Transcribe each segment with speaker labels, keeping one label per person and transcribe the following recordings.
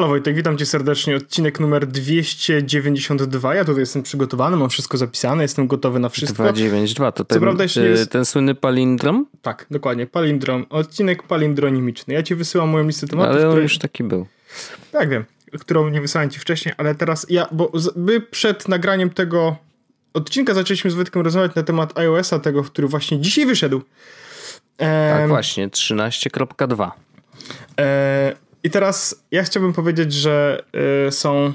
Speaker 1: Halo Wojtek, witam cię serdecznie. Odcinek numer 292. Ja tutaj jestem przygotowany, mam wszystko zapisane, jestem gotowy na wszystko.
Speaker 2: 292 to ten, prawda, jest... ten słynny palindrom?
Speaker 1: Tak, dokładnie, palindrom. Odcinek palindronimiczny. Ja ci wysyłam moją listę tematów.
Speaker 2: Ale on już taki był.
Speaker 1: Tak wiem, którą nie wysłałem ci wcześniej, ale teraz ja, bo my przed nagraniem tego odcinka zaczęliśmy z Wojtkiem rozmawiać na temat iOS-a, tego, który właśnie dzisiaj wyszedł.
Speaker 2: Tak, właśnie, 13.2.
Speaker 1: E, I teraz ja chciałbym powiedzieć, że y, są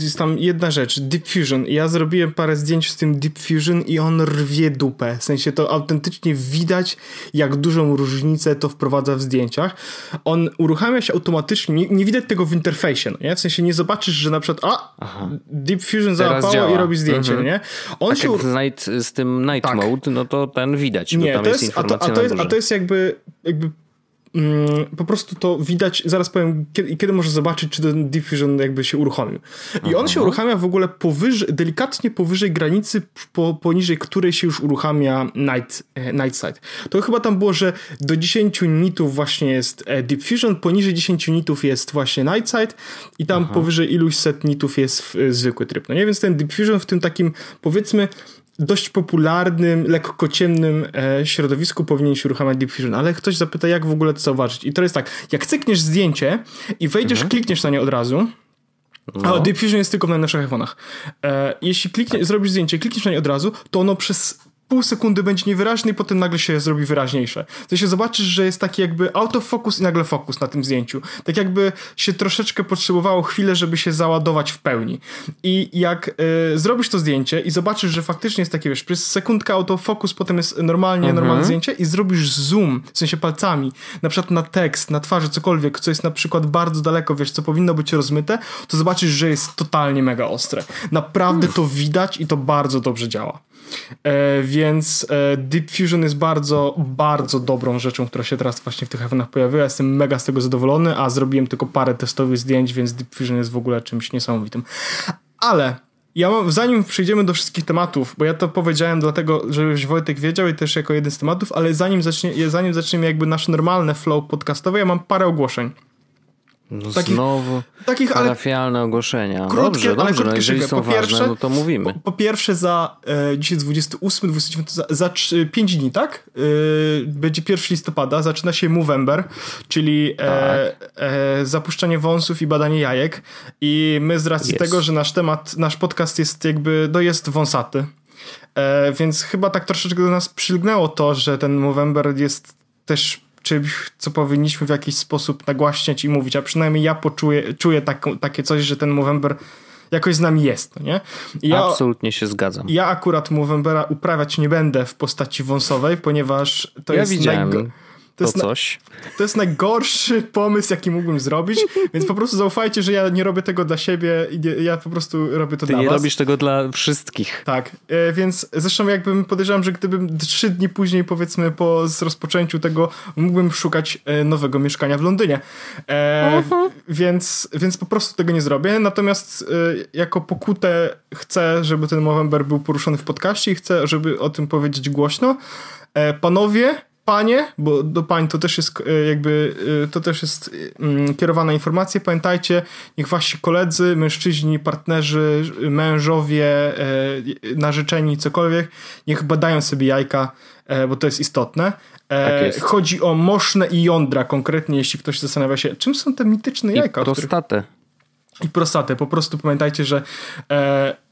Speaker 1: jest tam jedna rzecz, Deep Fusion. Ja zrobiłem parę zdjęć z tym Deep Fusion i on rwie dupę. W sensie to autentycznie widać, jak dużą różnicę to wprowadza w zdjęciach. On uruchamia się automatycznie, nie, nie widać tego w interfejsie, no nie? W sensie nie zobaczysz, że na przykład a, Aha. Deep Fusion załapało i robi zdjęcie, mhm. nie?
Speaker 2: On tak się... Jak z, night, z tym night tak. mode, no to ten widać, nie, tam to jest, jest
Speaker 1: a, to, a, to jest, a to jest jakby, jakby po prostu to widać, zaraz powiem, kiedy, kiedy możesz zobaczyć, czy ten diffusion jakby się uruchomił. I Aha. on się uruchamia w ogóle powyżej, delikatnie powyżej granicy, po, poniżej której się już uruchamia night, e, night side. To chyba tam było, że do 10 nitów właśnie jest e, diffusion, poniżej 10 nitów jest właśnie night side i tam Aha. powyżej iluś set nitów jest e, zwykły tryb. No nie, więc ten diffusion w tym takim powiedzmy dość popularnym, lekko ciemnym e, środowisku powinien się uruchamiać Deep Fusion, ale ktoś zapyta, jak w ogóle to zauważyć. I to jest tak, jak cykniesz zdjęcie i wejdziesz, mhm. klikniesz na nie od razu, no. A Deep Fusion jest tylko w najnowszych iPhone'ach. E, jeśli kliknie, zrobisz zdjęcie, klikniesz na nie od razu, to ono przez pół sekundy będzie niewyraźny i potem nagle się zrobi wyraźniejsze. To się zobaczysz, że jest taki jakby autofocus i nagle fokus na tym zdjęciu. Tak jakby się troszeczkę potrzebowało chwilę, żeby się załadować w pełni. I jak y, zrobisz to zdjęcie i zobaczysz, że faktycznie jest takie, wiesz, przez sekundkę autofokus, potem jest normalnie, mhm. normalne zdjęcie i zrobisz zoom, w sensie palcami, na przykład na tekst, na twarzy, cokolwiek, co jest na przykład bardzo daleko, wiesz, co powinno być rozmyte, to zobaczysz, że jest totalnie mega ostre. Naprawdę to widać i to bardzo dobrze działa. E, więc e, Deep Fusion jest bardzo, bardzo dobrą rzeczą, która się teraz właśnie w tych iPhone'ach pojawiła. Jestem mega z tego zadowolony, a zrobiłem tylko parę testowych zdjęć, więc Deep Fusion jest w ogóle czymś niesamowitym. Ale ja mam, zanim przejdziemy do wszystkich tematów, bo ja to powiedziałem dlatego, żebyś Wojtek wiedział i też jako jeden z tematów, ale zanim, zacznie, zanim zaczniemy jakby nasze normalne flow podcastowe, ja mam parę ogłoszeń.
Speaker 2: No takich, znowu takich, parafialne ale ogłoszenia. Krótkie, dobrze, ale dobrze, no jeżeli są po pierwsze, ważne, no to mówimy.
Speaker 1: Po, po pierwsze za, e, dzisiaj 28, 29, za, za 3, 5 dni, tak? E, będzie 1 listopada, zaczyna się Movember, czyli e, tak. e, zapuszczenie wąsów i badanie jajek i my z racji yes. tego, że nasz temat, nasz podcast jest jakby, no jest wąsaty, e, więc chyba tak troszeczkę do nas przylgnęło to, że ten Movember jest też czymś, co powinniśmy w jakiś sposób nagłaśniać i mówić, a przynajmniej ja poczuję, czuję tak, takie coś, że ten Movember jakoś z nami jest, no nie?
Speaker 2: Ja, Absolutnie się zgadzam.
Speaker 1: Ja akurat Movembera uprawiać nie będę w postaci wąsowej, ponieważ to
Speaker 2: ja
Speaker 1: jest
Speaker 2: widziałem to, jest coś.
Speaker 1: Na, to jest najgorszy pomysł, jaki mógłbym zrobić, więc po prostu zaufajcie, że ja nie robię tego dla siebie i nie, ja po prostu robię to
Speaker 2: Ty
Speaker 1: dla
Speaker 2: nie
Speaker 1: was.
Speaker 2: robisz tego dla wszystkich.
Speaker 1: Tak, e, więc zresztą jakbym podejrzewam, że gdybym trzy dni później powiedzmy po rozpoczęciu tego mógłbym szukać e, nowego mieszkania w Londynie. E, uh-huh. więc, więc po prostu tego nie zrobię, natomiast e, jako pokutę chcę, żeby ten Movember był poruszony w podcaście i chcę, żeby o tym powiedzieć głośno. E, panowie, panie, bo do pań to też jest e, jakby, e, to też jest mm, kierowana informacja. Pamiętajcie, niech wasi koledzy, mężczyźni, partnerzy, mężowie, e, narzeczeni, cokolwiek, niech badają sobie jajka, bo to jest istotne. Tak jest. Chodzi o moszne i jądra konkretnie, jeśli ktoś zastanawia się, czym są te mityczne jajka.
Speaker 2: I prostatę.
Speaker 1: I prostatę. Po prostu pamiętajcie, że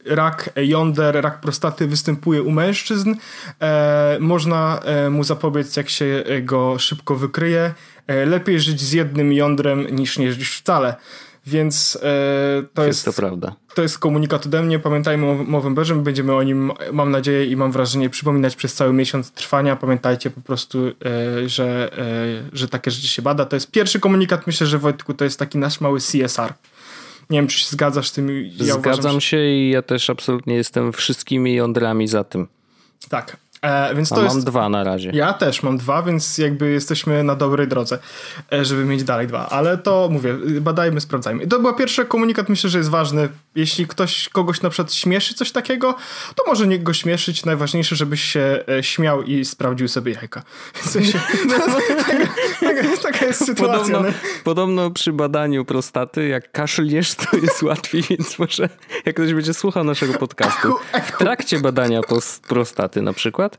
Speaker 1: rak jąder, rak prostaty występuje u mężczyzn. E, można e, mu zapobiec, jak się go szybko wykryje. E, lepiej żyć z jednym jądrem niż nie żyć wcale. Więc to jest,
Speaker 2: jest, to prawda.
Speaker 1: To jest komunikat ode mnie. Pamiętajmy o Movemberze. Będziemy o nim, mam nadzieję i mam wrażenie, przypominać przez cały miesiąc trwania. Pamiętajcie po prostu, że, że takie rzeczy się bada. To jest pierwszy komunikat. Myślę, że Wojtku to jest taki nasz mały CSR. Nie wiem, czy się zgadzasz z tym.
Speaker 2: Ja Zgadzam uważam, się i ja też absolutnie jestem wszystkimi jądrami za tym.
Speaker 1: Tak. E, więc to
Speaker 2: A
Speaker 1: jest...
Speaker 2: mam dwa na razie.
Speaker 1: Ja też mam dwa, więc jakby jesteśmy na dobrej drodze, e, żeby mieć dalej dwa. Ale to mówię, badajmy, sprawdzajmy. I to był pierwszy komunikat, myślę, że jest ważny. Jeśli ktoś kogoś na przykład śmieszy coś takiego, to może niech go śmieszyć. Najważniejsze, żebyś się e, śmiał i sprawdził sobie jajka. W sensie, taka, taka, jest sytuacja.
Speaker 2: Podobno, podobno, przy badaniu prostaty, jak kaszliesz, to jest łatwiej, więc może jak ktoś będzie słuchał naszego podcastu w trakcie badania prostaty na przykład,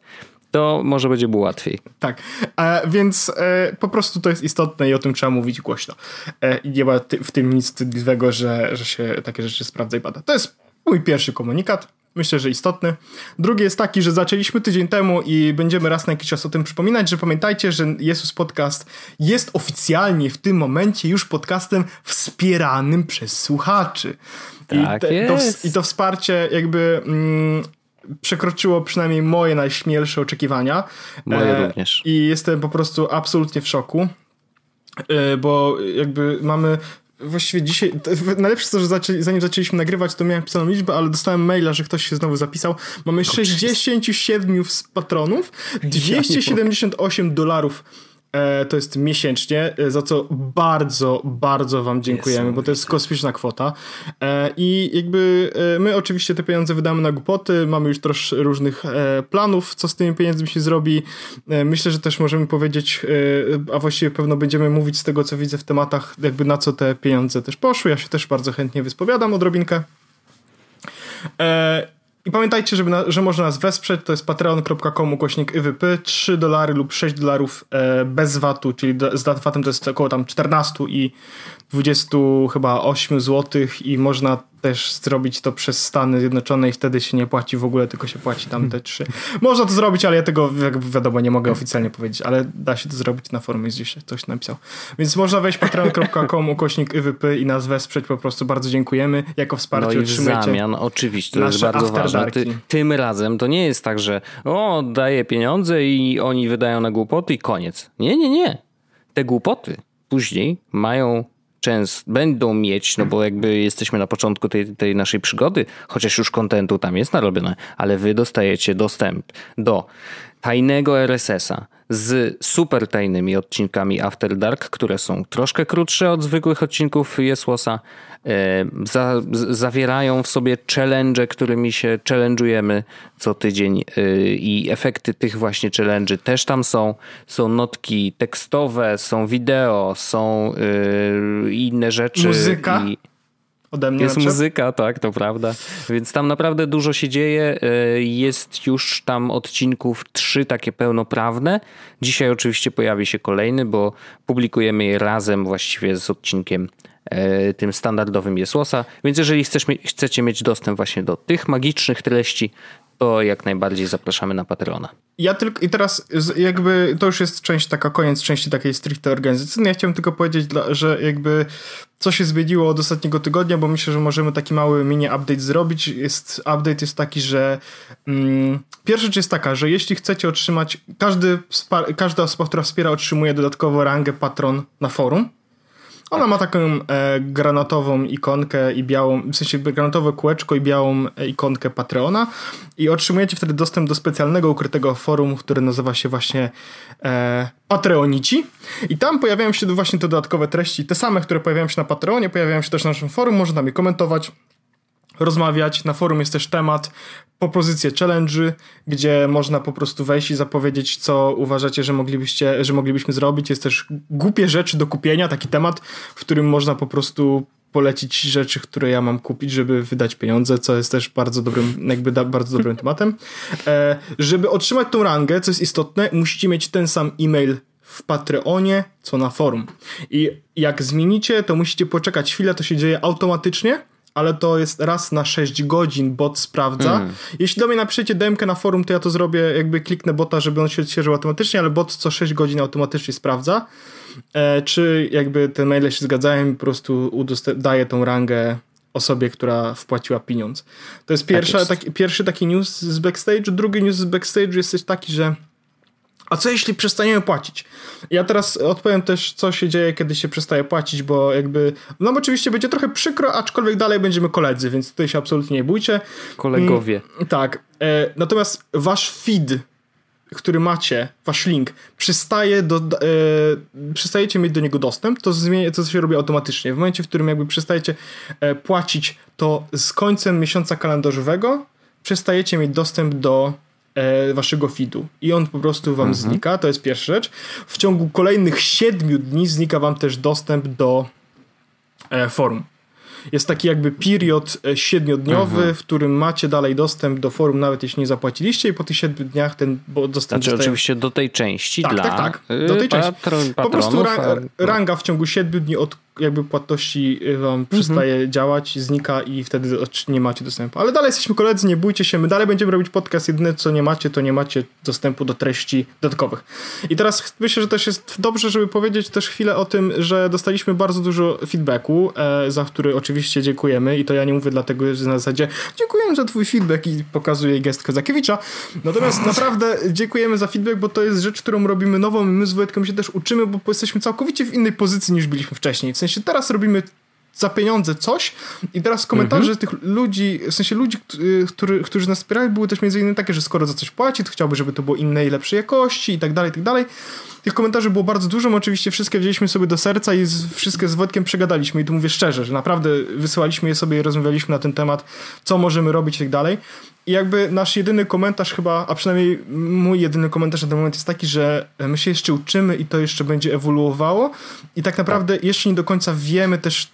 Speaker 2: to może będzie było łatwiej.
Speaker 1: Tak, e, więc e, po prostu to jest istotne i o tym trzeba mówić głośno. E, nie ma ty, w tym nic wstydliwego, że, że się takie rzeczy sprawdza i bada. To jest mój pierwszy komunikat. Myślę, że istotny. Drugi jest taki, że zaczęliśmy tydzień temu i będziemy raz na jakiś czas o tym przypominać, że pamiętajcie, że Jezus Podcast jest oficjalnie w tym momencie już podcastem wspieranym przez słuchaczy.
Speaker 2: Tak I, te,
Speaker 1: to, I to wsparcie jakby mm, przekroczyło przynajmniej moje najśmielsze oczekiwania.
Speaker 2: Moje e, również.
Speaker 1: I jestem po prostu absolutnie w szoku, e, bo jakby mamy właściwie dzisiaj, najlepsze to, że zaczęli, zanim zaczęliśmy nagrywać, to miałem pisaną liczbę, ale dostałem maila, że ktoś się znowu zapisał. Mamy 67 patronów, 278 dolarów to jest miesięcznie, e, za co bardzo, bardzo Wam dziękujemy, bo to jest kosmiczna kwota. E, I jakby my oczywiście te pieniądze wydamy na głupoty, mamy już troszkę różnych planów, co z tymi pieniędzmi się zrobi. Myślę, że też możemy powiedzieć, a właściwie pewno będziemy mówić z tego, co widzę w tematach, jakby na co te pieniądze też poszły. Ja się też bardzo chętnie wyspowiadam odrobinkę. I pamiętajcie, żeby na, że można nas wesprzeć, to jest patreon.com ukośnik IWP, 3 dolary lub 6 dolarów e, bez VAT-u, czyli z VAT-em to jest około tam 14 i 20 chyba 8 zł i można też zrobić to przez Stany Zjednoczone i wtedy się nie płaci w ogóle, tylko się płaci tam te trzy. Można to zrobić, ale ja tego jakby wiadomo nie mogę oficjalnie powiedzieć, ale da się to zrobić na forum, jest gdzieś ktoś napisał. Więc można wejść patreon.com ukośnik IWP i nas wesprzeć, po prostu bardzo dziękujemy. Jako wsparcie no i w
Speaker 2: zamian, oczywiście, to jest bardzo ważne. Ty, tym razem to nie jest tak, że o, daję pieniądze i oni wydają na głupoty i koniec. Nie, nie, nie. Te głupoty później mają często będą mieć, no bo jakby jesteśmy na początku tej, tej naszej przygody, chociaż już kontentu tam jest narobione, ale wy dostajecie dostęp do tajnego RSS-a z super tajnymi odcinkami After Dark, które są troszkę krótsze od zwykłych odcinków Jesłosa. Za, zawierają w sobie challenge, którymi się challenge'ujemy co tydzień e, i efekty tych właśnie challenge'y też tam są. Są notki tekstowe, są wideo, są e, inne rzeczy.
Speaker 1: Muzyka? I ode mnie.
Speaker 2: Jest muzyka, tak, to prawda. Więc tam naprawdę dużo się dzieje. E, jest już tam odcinków trzy takie pełnoprawne. Dzisiaj oczywiście pojawi się kolejny, bo publikujemy je razem właściwie z odcinkiem tym standardowym Jesłosa. Więc jeżeli chcesz, chcecie mieć dostęp właśnie do tych magicznych treści, to jak najbardziej zapraszamy na Patreona.
Speaker 1: Ja tylko i teraz jakby to już jest część taka, koniec części takiej stricte organizacyjnej. Ja chciałem tylko powiedzieć, że jakby co się zmieniło od ostatniego tygodnia, bo myślę, że możemy taki mały mini update zrobić. Jest, update jest taki, że mm, pierwsza rzecz jest taka, że jeśli chcecie otrzymać, każdy, każda osoba, która wspiera otrzymuje dodatkowo rangę patron na forum ona ma taką e, granatową ikonkę i białą, w sensie granatowe kółeczko i białą e, ikonkę Patreona i otrzymujecie wtedy dostęp do specjalnego ukrytego forum, które nazywa się właśnie e, Patreonici i tam pojawiają się właśnie te dodatkowe treści, te same, które pojawiają się na Patreonie, pojawiają się też na naszym forum, można tam je komentować, rozmawiać. Na forum jest też temat propozycje challenge, gdzie można po prostu wejść i zapowiedzieć, co uważacie, że moglibyście, że moglibyśmy zrobić. Jest też głupie rzeczy do kupienia, taki temat, w którym można po prostu polecić rzeczy, które ja mam kupić, żeby wydać pieniądze, co jest też bardzo dobrym, jakby da, bardzo dobrym tematem. E, żeby otrzymać tą rangę, co jest istotne, musicie mieć ten sam e-mail w Patreonie, co na forum. I jak zmienicie, to musicie poczekać chwilę, to się dzieje automatycznie ale to jest raz na 6 godzin bot sprawdza. Mm. Jeśli do mnie napiszecie demkę na forum, to ja to zrobię, jakby kliknę bota, żeby on się odświeżył automatycznie, ale bot co 6 godzin automatycznie sprawdza, e, czy jakby te maile się zgadzają i po prostu daje tą rangę osobie, która wpłaciła pieniądz. To jest, pierwsza, tak jest. Taki, pierwszy taki news z backstage. Drugi news z backstage jest taki, że a co jeśli przestaniemy płacić? Ja teraz odpowiem też, co się dzieje, kiedy się przestaje płacić, bo jakby, no oczywiście będzie trochę przykro, aczkolwiek dalej będziemy koledzy, więc tutaj się absolutnie nie bójcie.
Speaker 2: Kolegowie.
Speaker 1: Mm, tak. E, natomiast wasz feed który macie, wasz link, przestaje do, e, przestajecie mieć do niego dostęp, to, zmienia, to się robi automatycznie. W momencie, w którym jakby przestajecie e, płacić, to z końcem miesiąca kalendarzowego przestajecie mieć dostęp do waszego feedu i on po prostu wam mhm. znika, to jest pierwsza rzecz. W ciągu kolejnych 7 dni znika wam też dostęp do e, forum. Jest taki jakby period e, siedmiodniowy, mhm. w którym macie dalej dostęp do forum, nawet jeśli nie zapłaciliście i po tych siedmiu dniach ten dostęp
Speaker 2: Znaczy oczywiście do tej części
Speaker 1: tak,
Speaker 2: dla
Speaker 1: tak, tak, do tej części. po prostu ra no. ranga w ciągu siedmiu dni od jakby płatności y, wam mhm. przestaje działać, znika i wtedy nie macie dostępu. Ale dalej jesteśmy koledzy, nie bójcie się, my dalej będziemy robić podcast, jedyne co nie macie, to nie macie dostępu do treści dodatkowych. I teraz myślę, że też jest dobrze, żeby powiedzieć też chwilę o tym, że dostaliśmy bardzo dużo feedbacku, e, za który oczywiście dziękujemy i to ja nie mówię dlatego, że na zasadzie dziękuję za twój feedback i pokazuję gest Kozakiewicza. Natomiast naprawdę dziękujemy za feedback, bo to jest rzecz, którą robimy nową i my z Wojtkiem się też uczymy, bo jesteśmy całkowicie w innej pozycji niż byliśmy wcześniej. W sensie sensie teraz robimy za pieniądze coś i teraz komentarze mhm. tych ludzi, w sensie ludzi, który, którzy nas wspierali były też między innymi takie, że skoro za coś płaci, to chciałby, żeby to było innej, lepszej jakości i tak dalej, i tak dalej. Tych komentarzy było bardzo dużo, my oczywiście wszystkie wzięliśmy sobie do serca i z, wszystkie z Wojtkiem przegadaliśmy i tu mówię szczerze, że naprawdę wysyłaliśmy je sobie i rozmawialiśmy na ten temat, co możemy robić i tak dalej. I jakby nasz jedyny komentarz chyba, a przynajmniej mój jedyny komentarz na ten moment jest taki, że my się jeszcze uczymy i to jeszcze będzie ewoluowało i tak naprawdę tak. jeszcze nie do końca wiemy też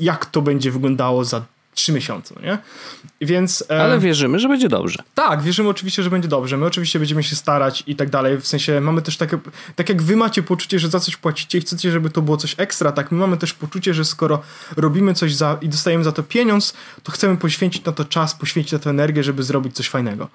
Speaker 1: jak to będzie wyglądało za trzy miesiące, no nie?
Speaker 2: Więc... Ale wierzymy, że będzie dobrze.
Speaker 1: Tak, wierzymy oczywiście, że będzie dobrze. My oczywiście będziemy się starać i tak dalej. W sensie mamy też takie, tak jak wy macie poczucie, że za coś płacicie i chcecie, żeby to było coś ekstra, tak my mamy też poczucie, że skoro robimy coś za, i dostajemy za to pieniądz, to chcemy poświęcić na to czas, poświęcić na to energię, żeby zrobić coś fajnego.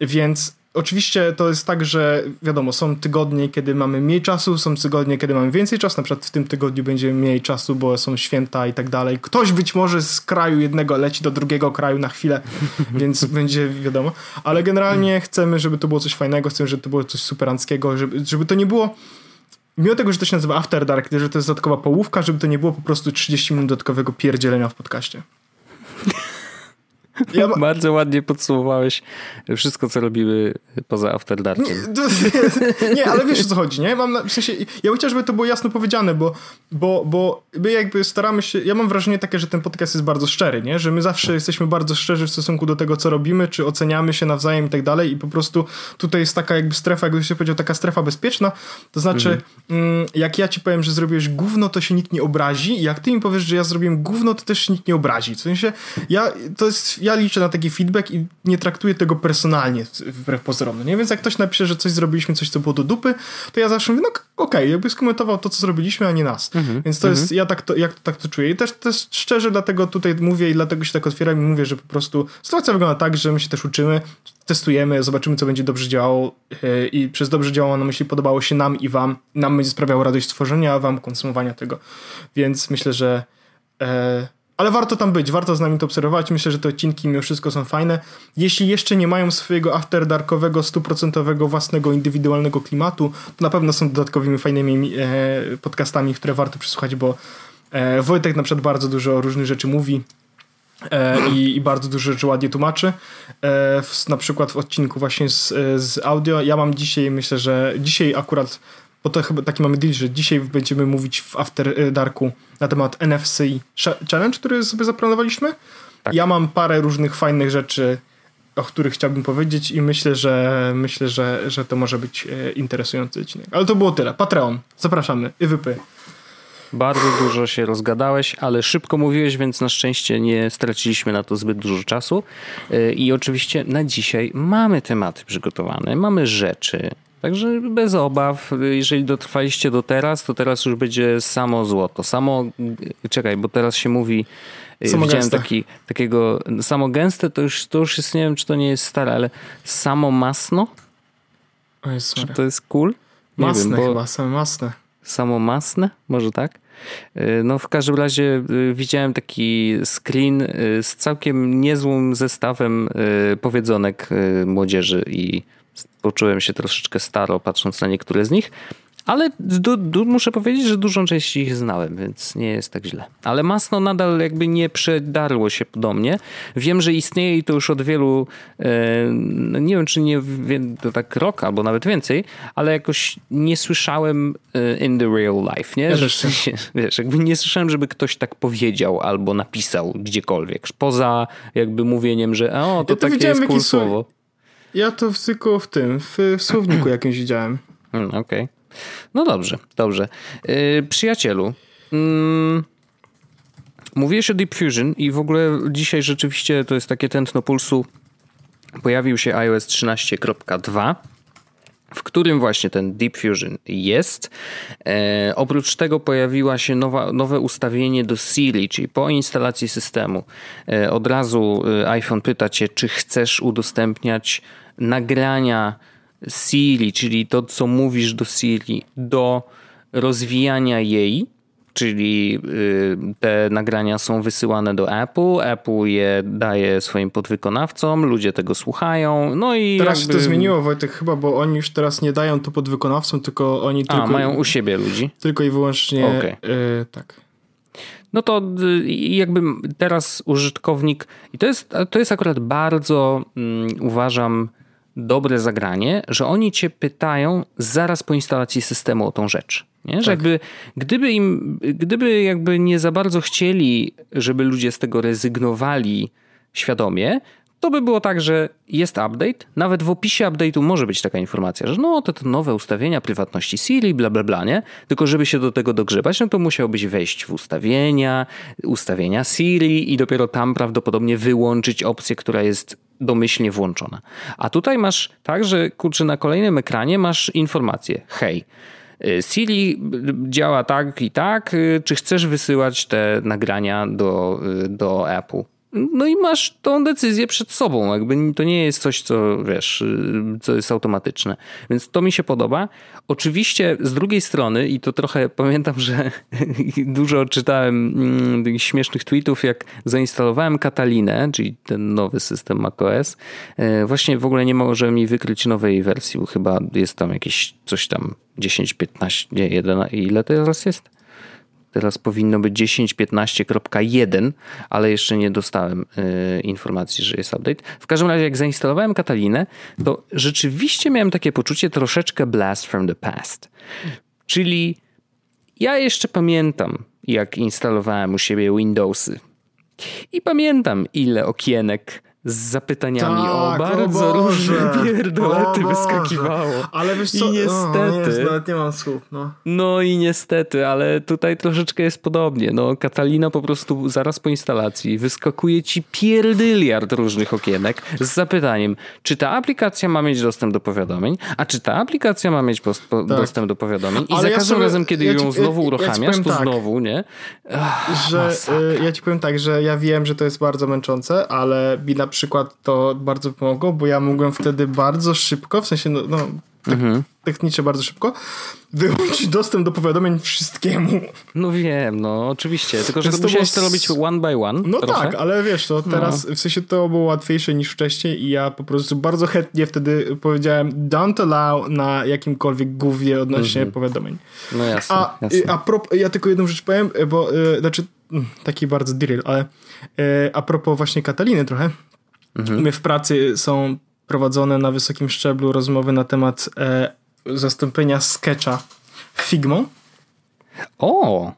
Speaker 1: Więc Oczywiście to jest tak, że wiadomo, są tygodnie, kiedy mamy mniej czasu, są tygodnie, kiedy mamy więcej czasu. Na przykład w tym tygodniu będzie mniej czasu, bo są święta i tak dalej. Ktoś być może z kraju jednego leci do drugiego kraju na chwilę, więc będzie wiadomo. Ale generalnie chcemy, żeby to było coś fajnego, chcemy, żeby to było coś superanckiego, żeby, żeby to nie było. Mimo tego, że to się nazywa After Dark, że to jest dodatkowa połówka, żeby to nie było po prostu 30 minut dodatkowego pierdzielenia w podcaście.
Speaker 2: Ja ma... Bardzo ładnie podsumowałeś wszystko, co robimy poza After Darkiem.
Speaker 1: Nie, nie, ale wiesz o co chodzi, nie? Mam na, w sensie, ja bym chciał, żeby to było jasno powiedziane, bo, bo, bo my jakby staramy się, ja mam wrażenie takie, że ten podcast jest bardzo szczery, nie? Że my zawsze jesteśmy bardzo szczerzy w stosunku do tego, co robimy, czy oceniamy się nawzajem i tak dalej i po prostu tutaj jest taka jakby strefa, jakby się powiedział, taka strefa bezpieczna, to znaczy mhm. mm, jak ja ci powiem, że zrobiłeś gówno, to się nikt nie obrazi i jak ty mi powiesz, że ja zrobiłem gówno, to też się nikt nie obrazi. W sensie, ja, to jest ja liczę na taki feedback i nie traktuję tego personalnie, wbrew pozorom. No nie? Więc jak ktoś napisze, że coś zrobiliśmy, coś co było do dupy, to ja zawsze mówię, no okej, okay, jakby skomentował to, co zrobiliśmy, a nie nas. Mhm. Więc to jest, mhm. ja tak to, jak, tak to czuję. I też, też szczerze dlatego tutaj mówię i dlatego się tak otwieram i mówię, że po prostu sytuacja wygląda tak, że my się też uczymy, testujemy, zobaczymy, co będzie dobrze działało e, i przez dobrze działało na myśli podobało się nam i wam. Nam będzie sprawiało radość stworzenia, a wam konsumowania tego. Więc myślę, że e, ale warto tam być, warto z nami to obserwować. Myślę, że te odcinki mimo wszystko są fajne. Jeśli jeszcze nie mają swojego afterdarkowego, stuprocentowego, własnego, indywidualnego klimatu, to na pewno są dodatkowymi fajnymi e, podcastami, które warto przesłuchać, bo e, Wojtek na przykład bardzo dużo różnych rzeczy mówi. E, i, i, bardzo dużo rzeczy ładnie tłumaczy. E, w, na przykład w odcinku właśnie z, z audio. Ja mam dzisiaj, myślę, że dzisiaj akurat bo to chyba taki mamy deal, że dzisiaj będziemy mówić w After Darku na temat NFC Challenge, który sobie zaplanowaliśmy. Tak. Ja mam parę różnych fajnych rzeczy, o których chciałbym powiedzieć i myślę, że myślę, że, że to może być e, interesujący odcinek. Ale to było tyle. Patreon. Zapraszamy. Iwypy.
Speaker 2: Bardzo dużo się rozgadałeś, ale szybko mówiłeś, więc na szczęście nie straciliśmy na to zbyt dużo czasu. E, I oczywiście na dzisiaj mamy tematy przygotowane, mamy rzeczy, Także bez obaw, jeżeli dotrwaliście do teraz, to teraz już będzie samo złoto. Samo, czekaj, bo teraz się mówi, samo widziałem taki, takiego, samo gęste to już, to już jest, nie wiem czy to nie jest stare, ale samo masno? Czy to jest cool?
Speaker 1: Nie masne wiem, chyba, samo masne.
Speaker 2: Samo masne? Może tak? Y, no w każdym razie y, widziałem taki screen z całkiem niezłym zestawem powiedzonek młodzieży i poczułem się troszeczkę staro patrząc na niektóre z nich, Ale du, du, muszę powiedzieć, że dużą część ich znałem, więc nie jest tak źle. Ale masno nadal jakby nie przedarło się do mnie. Wiem, że istnieje i to już od wielu, e, nie wiem czy nie to tak rok albo nawet więcej, ale jakoś nie słyszałem e, in the real life, nie? Ja że, wiesz, jakby nie słyszałem, żeby ktoś tak powiedział albo napisał gdziekolwiek. Poza jakby mówieniem, że o, to ja to takie jest cool słowo.
Speaker 1: Ja to tylko w tym, w, w słowniku jakimś widziałem.
Speaker 2: Mm, okej. Okay. No dobrze, dobrze. Yy, przyjacielu, yy, mówiłeś o Deep Fusion i w ogóle dzisiaj rzeczywiście to jest takie tętno pulsu. Pojawił się iOS 13.2 w którym właśnie ten Deep Fusion jest. E, oprócz tego pojawiła się nowa, nowe ustawienie do Siri, czyli po instalacji systemu e, od razu e, iPhone pyta cię, czy chcesz udostępniać nagrania Siri, czyli to, co mówisz do Siri, do rozwijania jej, czyli y, te nagrania są wysyłane do Apple, Apple je daje swoim podwykonawcom, ludzie tego słuchają, no i
Speaker 1: Teraz
Speaker 2: jakby...
Speaker 1: się to zmieniło Wojtek chyba, bo oni już teraz nie dają to podwykonawcom, tylko oni
Speaker 2: A,
Speaker 1: tylko...
Speaker 2: mają u siebie ludzi?
Speaker 1: Tylko i wyłącznie, okay. y, tak.
Speaker 2: No to y, jakby teraz użytkownik, i to jest, to jest akurat bardzo, um, uważam, dobre zagranie, że oni cię pytają zaraz po instalacji systemu o tą rzecz. Nie? Że tak. jakby, gdyby im, gdyby jakby nie za bardzo chcieli, żeby ludzie z tego rezygnowali świadomie, to by było tak, że jest update, nawet w opisie update'u może być taka informacja, że no to, to nowe ustawienia prywatności Siri, bla bla bla, nie? Tylko żeby się do tego dogrzebać, no to musiałbyś wejść w ustawienia, ustawienia Siri i dopiero tam prawdopodobnie wyłączyć opcję, która jest domyślnie włączona. A tutaj masz tak, że kurczę na kolejnym ekranie masz informację, hej, y, Siri działa tak i tak, y, czy chcesz wysyłać te nagrania do, y, do Apple? No i masz tą decyzję przed sobą. Jakby to nie jest coś, co wiesz, co jest automatyczne. Więc to mi się podoba. Oczywiście z drugiej strony, i to trochę pamiętam, że dużo czytałem mm, śmiesznych tweetów, jak zainstalowałem Katalinę, czyli ten nowy system macOS. E, właśnie w ogóle nie może mi wykryć nowej wersji, bo chyba jest tam jakieś coś tam 10, 15, nie, 11, ile teraz jest? Teraz powinno być 10.15.1, ale jeszcze nie dostałem y, informacji, że jest update. W każdym razie, jak zainstalowałem Katalinę, to rzeczywiście miałem takie poczucie troszeczkę blast from the past. Czyli ja jeszcze pamiętam, jak instalowałem u siebie Windowsy. I pamiętam, ile okienek z zapytaniami tak, o bardzo o różne pierdolety wyskakiwało.
Speaker 1: Ale wiesz co,
Speaker 2: I niestety,
Speaker 1: no, nawet nie mam słów. No.
Speaker 2: no i niestety, ale tutaj troszeczkę jest podobnie. No, Katalina po prostu zaraz po instalacji wyskakuje ci pierdyliard różnych okienek z zapytaniem, czy ta aplikacja ma mieć dostęp do powiadomień, a czy ta aplikacja ma mieć post, po, tak. dostęp do powiadomień i ale za ja każdym sobie, razem, kiedy ja ją znowu ja, uruchamiasz, to tak, że
Speaker 1: Ach, że y, ja ci powiem tak, że ja wiem, że to jest bardzo męczące, ale na przykład to bardzo pomogło, bo ja mogłem wtedy bardzo szybko, w sensie no, no mhm. technicznie bardzo szybko, wyłączyć dostęp do powiadomień wszystkiemu.
Speaker 2: No wiem, no oczywiście, tylko że to musiałeś to robić one by one.
Speaker 1: No trochę. tak, ale wiesz, to teraz no. w sensie to było łatwiejsze niż wcześniej i ja po prostu bardzo chętnie wtedy powiedziałem don't allow na jakimkolwiek głównie odnośnie mhm. powiadomień.
Speaker 2: No jasne, a,
Speaker 1: jasne. A prop, ja tylko jedną rzecz powiem, bo y, znaczy mm, taki bardzo drill, ale y, a propos właśnie Kataliny trochę, Mhm. Mnie w pracy są prowadzone na wysokim szczeblu rozmowy na temat e, zastąpienia sketcha Figmą.
Speaker 2: O!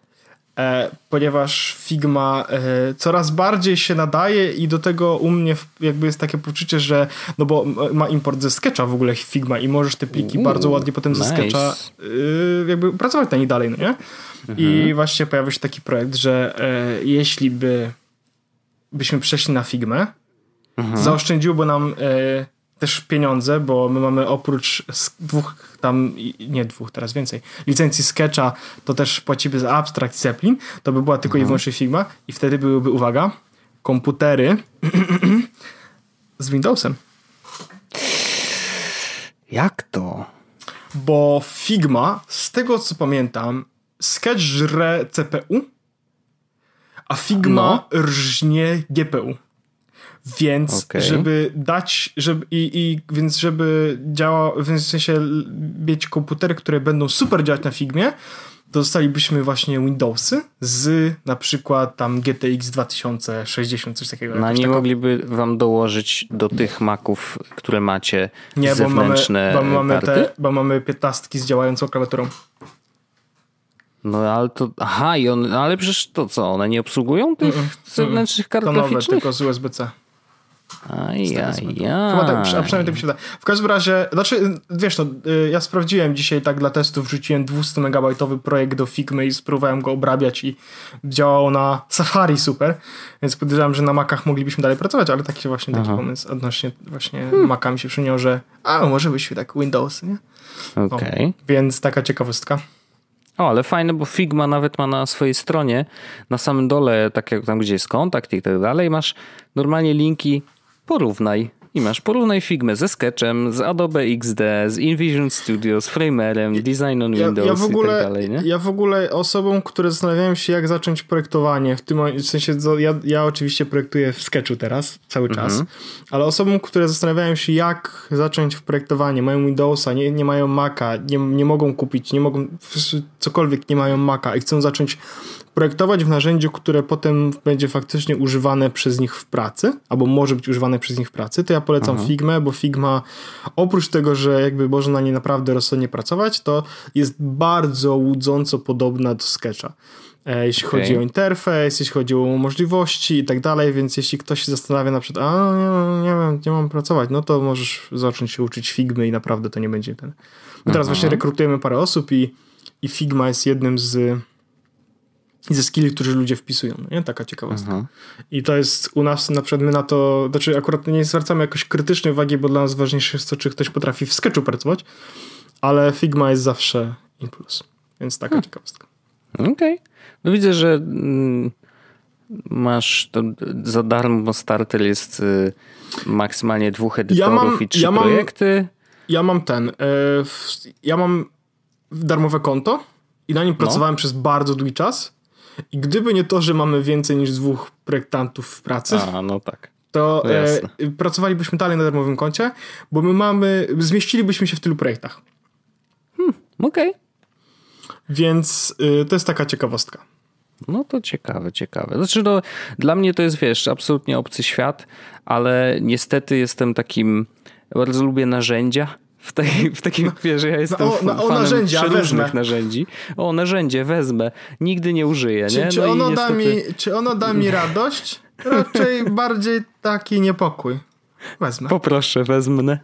Speaker 1: E, ponieważ Figma e, coraz bardziej się nadaje i do tego u mnie jakby jest takie poczucie, że no bo ma import ze Sketcha w ogóle Figma i możesz te pliki bardzo ładnie potem nice. ze Sketcha y, jakby pracować na nich dalej, no nie? Mhm. I właśnie pojawił się taki projekt, że e, jeśli by byśmy przeszli na Figmę, mhm. zaoszczędziłoby nam e, też pieniądze, bo my mamy oprócz dwóch tam, nie dwóch, teraz więcej, licencji Sketcha, to też płacimy za Abstract Zeppelin, to by była tylko mhm. i wyłącznie Figma i wtedy byłyby, uwaga, komputery z Windowsem.
Speaker 2: Jak to?
Speaker 1: Bo Figma, z tego co pamiętam, Sketch żre CPU, a Figma no. rżnie GPU. Więc okay. żeby dać, żeby, i, i więc żeby działał, w sensie mieć komputery, które będą super działać na Figmie, dostalibyśmy właśnie Windowsy z na przykład tam GTX 2060, coś takiego.
Speaker 2: No nie taka... mogliby wam dołożyć do tych Maców, które macie nie, zewnętrzne
Speaker 1: bo mamy, bo mamy, te, bo mamy 15 z działającą klawiaturą.
Speaker 2: No ale to. Aha, i on, ale przecież to co? One nie obsługują tych mm -mm, zewnętrznych kart
Speaker 1: to
Speaker 2: graficznych?
Speaker 1: Nowe, tylko z USB-C.
Speaker 2: Ajajaj.
Speaker 1: Chyba tak, a przynajmniej tak mi się wydaje. W każdym razie, znaczy, wiesz, no, y, ja sprawdziłem dzisiaj tak dla testów, wrzuciłem 200 megabajtowy projekt do Figmy i spróbowałem go obrabiać i działało na Safari super, więc podejrzewam, że na Macach moglibyśmy dalej pracować, ale taki właśnie taki Aha. pomysł odnośnie właśnie hmm. Maca mi się przyniósł, że a, może byśmy tak Windows, nie?
Speaker 2: Okej. Okay.
Speaker 1: Więc taka ciekawostka.
Speaker 2: O, ale fajne, bo Figma nawet ma na swojej stronie, na samym dole, tak jak tam, gdzie jest kontakt i tak dalej, masz normalnie linki porównaj. I masz porównaj Figmę ze Sketchem, z Adobe XD, z InVision Studio, z Framerem, Design on Windows ja, ogóle, i tak dalej, nie?
Speaker 1: Ja w ogóle osobom, które zastanawiają się jak zacząć projektowanie, w tym sensie ja, ja oczywiście projektuję w Sketchu teraz, cały czas, mhm. ale osobom, które zastanawiają się jak zacząć w projektowanie, mają Windowsa, nie, nie mają Maca, nie, nie mogą kupić, nie mogą, cokolwiek nie mają Maca i chcą zacząć projektować w narzędziu, które potem będzie faktycznie używane przez nich w pracy, albo może być używane przez nich w pracy, to ja polecam Aha. Figmę, bo Figma oprócz tego, że jakby można na niej naprawdę rozsądnie pracować, to jest bardzo łudząco podobna do Sketcha e, jeśli okay. chodzi o interfejs, jeśli chodzi o możliwości i tak dalej, więc jeśli ktoś się zastanawia na przykład, a nie, nie, wiem, nie mam pracować, no to możesz zacząć się uczyć Figmy i naprawdę to nie będzie ten. My teraz Aha. właśnie rekrutujemy parę osób i, i Figma jest jednym z ze skilli, którzy ludzie wpisują. No nie? Taka ciekawostka. Aha. I to jest u nas, na przykład my na to, znaczy akurat nie zwracamy jakoś krytycznej uwagi, bo dla nas ważniejsze jest to, czy ktoś potrafi w sketchu pracować, ale Figma jest zawsze in plus. Więc taka hmm. ciekawostka.
Speaker 2: Okej. Okay. No widzę, że mm, masz to za darmo starter jest y, maksymalnie dwóch edytorów ja mam, i trzy ja mam, projekty.
Speaker 1: Ja mam ten. Y, ja mam darmowe konto i na nim no. pracowałem przez bardzo długi czas i gdyby nie to, że mamy więcej niż dwóch projektantów w pracy,
Speaker 2: A, no tak.
Speaker 1: to no e, pracowalibyśmy dalej na darmowym koncie, bo my mamy, zmieścilibyśmy się w tylu projektach.
Speaker 2: Hmm, okej. Okay.
Speaker 1: Więc y, to jest taka ciekawostka.
Speaker 2: No to ciekawe, ciekawe. Znaczy, no, dla mnie to jest, wiesz, absolutnie obcy świat, ale niestety jestem takim, bardzo lubię narzędzia w, tej, w takim, wiesz, ja jestem no, no, o, fanem narzędzia, różnych narzędzi. O, narzędzie wezmę. Nigdy nie użyję,
Speaker 1: czy,
Speaker 2: nie?
Speaker 1: Czy, no ono niestety... da mi, czy ono da mi radość? Raczej bardziej taki niepokój. Wezmę.
Speaker 2: Poproszę, wezmę.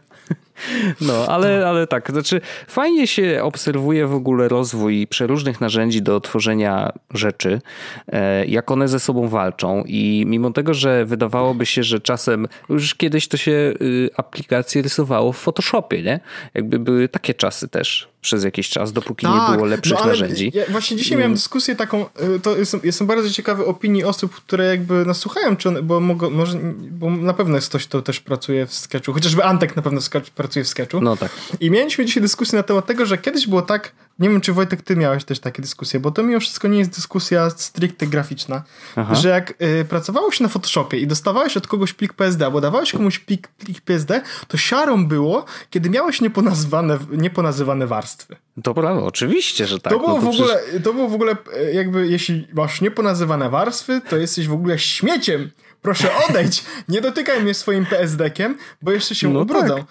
Speaker 2: No, ale, ale tak, znaczy fajnie się obserwuje w ogóle rozwój przeróżnych narzędzi do tworzenia rzeczy, e, jak one ze sobą walczą i mimo tego, że wydawałoby się, że czasem, już kiedyś to się y, aplikacje rysowało w Photoshopie, nie? Jakby były takie czasy też przez jakiś czas, dopóki tak, nie było lepszych no, narzędzi.
Speaker 1: Ja właśnie dzisiaj miałem mm. dyskusję taką, y, to jestem, jestem bardzo ciekawy opinii osób, które jakby nas słuchają, czy one, bo, mogą, może, bo na pewno jest ktoś, kto też pracuje w Sketchu, chociażby Antek na pewno pracuje w Sketchu.
Speaker 2: No tak.
Speaker 1: I mieliśmy dzisiaj dyskusję na temat tego, że kiedyś było tak, nie wiem czy Wojtek ty miałeś też takie dyskusje, bo to mimo wszystko nie jest dyskusja stricte graficzna, Aha. że jak y, pracowało się na Photoshopie i dostawałeś od kogoś plik PSD, albo dawałeś komuś plik, plik PSD, to siarą było, kiedy miałeś nieponazywane, nieponazywane warstwy.
Speaker 2: Dobra, oczywiście, że tak.
Speaker 1: To było, no to w ogóle, przecież... to było w ogóle e, jakby, jeśli masz nieponazywane warstwy, to jesteś w ogóle śmieciem. Proszę odejdź, nie dotykaj mnie swoim PSD-kiem, bo jeszcze się no ubrudzą. Tak.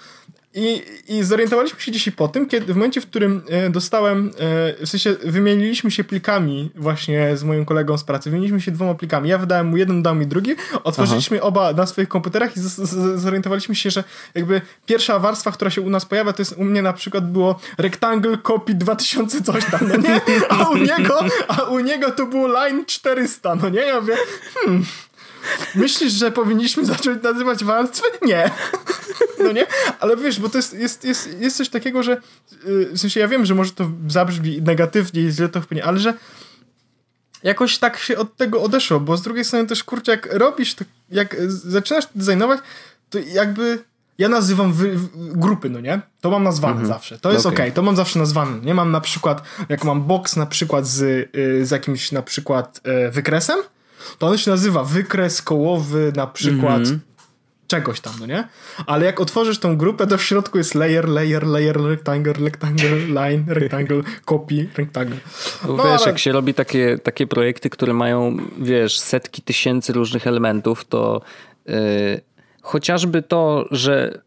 Speaker 1: I, I zorientowaliśmy się dzisiaj po tym, kiedy w momencie, w którym e, dostałem, e, w sensie wymieniliśmy się plikami właśnie z moim kolegą z pracy, wymieniliśmy się dwoma plikami. Ja wydałem mu jeden, dał mi drugi, otworzyliśmy Aha. oba na swoich komputerach i z, z, zorientowaliśmy się, że jakby pierwsza warstwa, która się u nas pojawia, to jest u mnie na przykład było Rectangle Copy 2000 coś tam, no nie? A u niego, a u niego to było Line 400, no nie? Ja mówię, hmm, Myślisz, że powinniśmy zacząć nazywać warstwy? Nie. No nie? Ale wiesz, bo to jest, jest, jest, jest coś takiego, że y, w sensie ja wiem, że może to zabrzmi negatywnie i źle to wpłynie, ale że jakoś tak się od tego odeszło, bo z drugiej strony też, kurczę, jak robisz, jak zaczynasz designować, to jakby ja nazywam wy, grupy, no nie? To mam nazwane mhm. zawsze. To jest ok, okay. to mam zawsze nazwane. Nie mam na przykład, jak mam box na przykład z, y, z jakimś na przykład y, wykresem, to on się nazywa wykres kołowy na przykład mm -hmm. czegoś tam, no nie? Ale jak otworzysz tą grupę, to w środku jest layer, layer, layer, rectangle, rectangle, line, rectangle, copy, rectangle.
Speaker 2: No, wiesz, ale... jak się robi takie, takie projekty, które mają, wiesz, setki tysięcy różnych elementów, to yy, chociażby to, że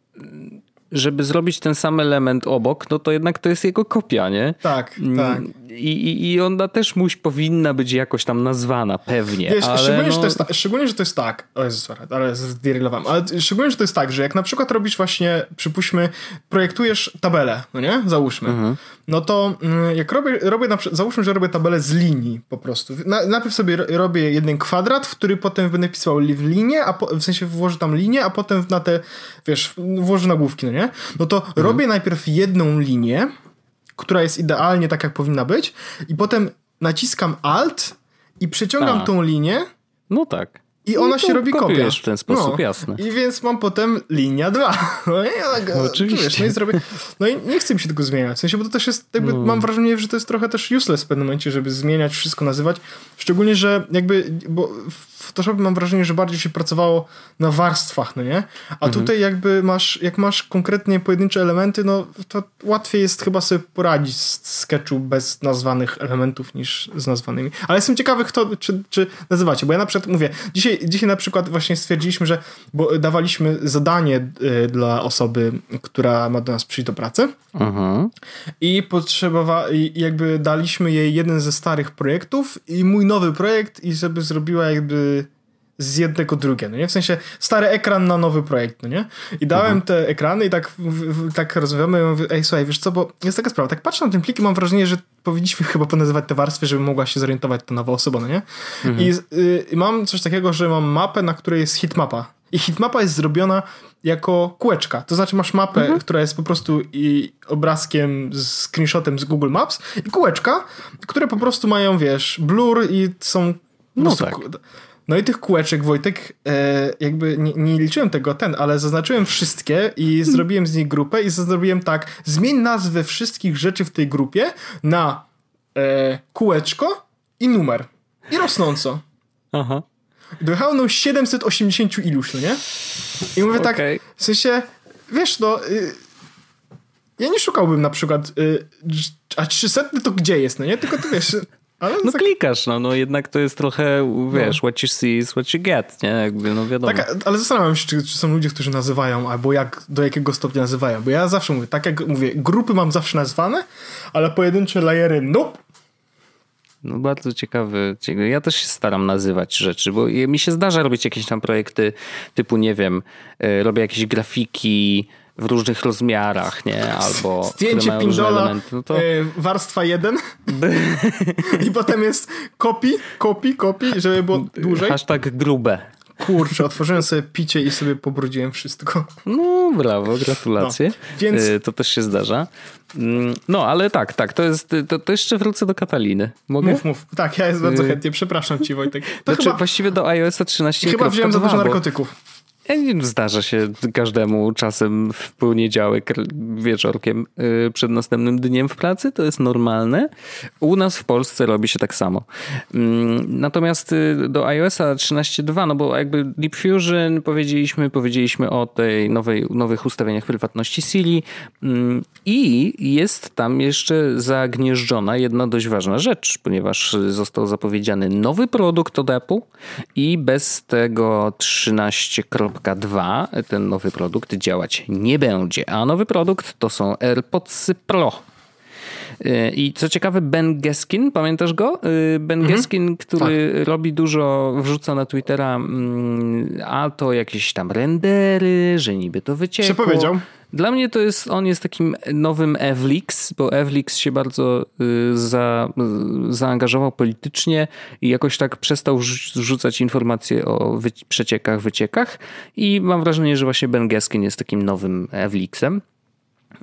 Speaker 2: żeby zrobić ten sam element obok, no to jednak to jest jego kopia, nie?
Speaker 1: Tak, mm, tak.
Speaker 2: I, i, ona też muś, powinna być jakoś tam nazwana, pewnie.
Speaker 1: Wiesz, szczególnie,
Speaker 2: no...
Speaker 1: że to jest, szczególnie, że to jest tak, o Jezus, ale zdyrylowałem, ale szczególnie, że to jest tak, że jak na przykład robisz właśnie, przypuśćmy, projektujesz tabelę, no nie? Załóżmy. Mhm. No to mm, jak robię, robię na załóżmy, że robię tabelę z linii po prostu. Na, najpierw sobie robię jeden kwadrat, w który potem będę pisał w linię, a po, w sensie włożę tam linię, a potem na te, wiesz, włożę nagłówki, no nie? No to mhm. robię najpierw jedną linię, która jest idealnie tak, jak powinna być, i potem naciskam Alt i przeciągam A. tą linię.
Speaker 2: No tak.
Speaker 1: I ona się robi kopia.
Speaker 2: w ten sposób, no. jasne.
Speaker 1: I więc mam potem linia 2. No i tak, no, Oczywiście. Wiesz, no i zrobię. No i nie chcę mi się tego zmieniać. W sensie, bo to też jest, jakby, no. mam wrażenie, że to jest trochę też useless w pewnym momencie, żeby zmieniać, wszystko nazywać. Szczególnie, że jakby, bo w Photoshopie mam wrażenie, że bardziej się pracowało na warstwach, no nie? A mhm. tutaj jakby masz, jak masz konkretnie pojedyncze elementy, no to łatwiej jest chyba sobie poradzić z sketchu bez nazwanych elementów niż z nazwanymi. Ale jestem ciekawy, kto, czy, czy nazywacie, bo ja na przykład mówię, dzisiaj, dzisiaj na przykład właśnie stwierdziliśmy, że bo dawaliśmy zadanie y, dla osoby, która ma do nas przyjść do pracy mhm. i potrzebowa, i jakby daliśmy jej jeden ze starych projektów i mój nowy projekt i żeby zrobiła jakby z jednego drugie, no nie? W sensie stary ekran na nowy projekt, no nie? I dałem mhm. te ekrany i tak, w, tak rozmawiamy i mówię, ej słuchaj, wiesz co, bo jest taka sprawa, tak patrzę na ten plik i mam wrażenie, że powinniśmy chyba ponazywać te warstwy, żeby mogła się zorientować ta nowa osoba, no nie? Mhm. I y, mam coś takiego, że mam mapę, na której jest hitmapa. I hitmapa jest zrobiona jako kółeczka. To znaczy masz mapę, mhm. która jest po prostu i obrazkiem, z screenshotem z Google Maps i kółeczka, które po prostu mają, wiesz, blur i są...
Speaker 2: No tak.
Speaker 1: No i tych kółeczek, Wojtek, e, jakby nie, nie, liczyłem tego ten, ale zaznaczyłem wszystkie i hmm. zrobiłem z nich grupę i zrobiłem tak, zmień nazwę wszystkich rzeczy w tej grupie na e, kółeczko i numer. I rosnąco.
Speaker 2: Aha.
Speaker 1: Dojechało no 780 iluś, no nie? I mówię okay. tak, w sensie, wiesz, no... Y, ja nie szukałbym na przykład, y, a 300 to gdzie jest, no nie? Tylko ty wiesz,
Speaker 2: ale no tak... klikasz, no, no jednak to jest trochę, wiesz, no. what you see is what you get, nie? Jakby, no wiadomo.
Speaker 1: Tak, ale zastanawiam się, czy, czy, są ludzie, którzy nazywają, albo jak, do jakiego stopnia nazywają, bo ja zawsze mówię, tak jak mówię, grupy mam zawsze nazwane, ale pojedyncze layery, nope.
Speaker 2: No bardzo ciekawy. Ja też się staram nazywać rzeczy, bo mi się zdarza robić jakieś tam projekty typu, nie wiem, e, robię jakieś grafiki, w różnych rozmiarach, nie? Albo
Speaker 1: Zdjęcie pindola, no to... Y, warstwa 1 i potem jest kopi, kopi, kopi, żeby było dłużej.
Speaker 2: Hashtag grube.
Speaker 1: Kurczę, otworzyłem sobie picie i sobie pobrudziłem wszystko.
Speaker 2: No, brawo, gratulacje. No, więc... Y, to też się zdarza. Mm, no, ale tak, tak, to jest, to, to jeszcze wrócę do Kataliny. Mogę?
Speaker 1: Mów, mów. Tak, ja jest bardzo y, chętnie, przepraszam ci Wojtek.
Speaker 2: To znaczy, chyba... właściwie do iOS 13.
Speaker 1: Chyba wziąłem za dużo narkotyków.
Speaker 2: Zdarza się każdemu czasem w poniedziałek wieczorkiem y, przed następnym dniem w pracy, to jest normalne. U nas w Polsce robi się tak samo. Mm, natomiast y, do iOSa 13.2, no bo jakby Deep Fusion powiedzieliśmy, powiedzieliśmy o tej nowej, nowych ustawieniach prywatności Siri mm, i jest tam jeszcze zagnieżdżona jedna dość ważna rzecz, ponieważ został zapowiedziany nowy produkt od Apple i bez tego 13. 2 ten nowy produkt działać nie będzie. A nowy produkt to są AirPods Pro. Y, I co ciekawe, Ben Geskin, pamiętasz go? Y, ben mhm. Geskin, który tak. robi dużo, wrzuca na Twittera, mm, a to jakieś tam rendery, że niby to wyciekło.
Speaker 1: Się powiedział.
Speaker 2: Dla mnie to jest, on jest takim nowym Evlix, bo Evlix się bardzo y, za, zaangażował politycznie i jakoś tak przestał rzucać informacje o wy, przeciekach, wyciekach i mam wrażenie, że właśnie Ben Geskin jest takim nowym Evlixem.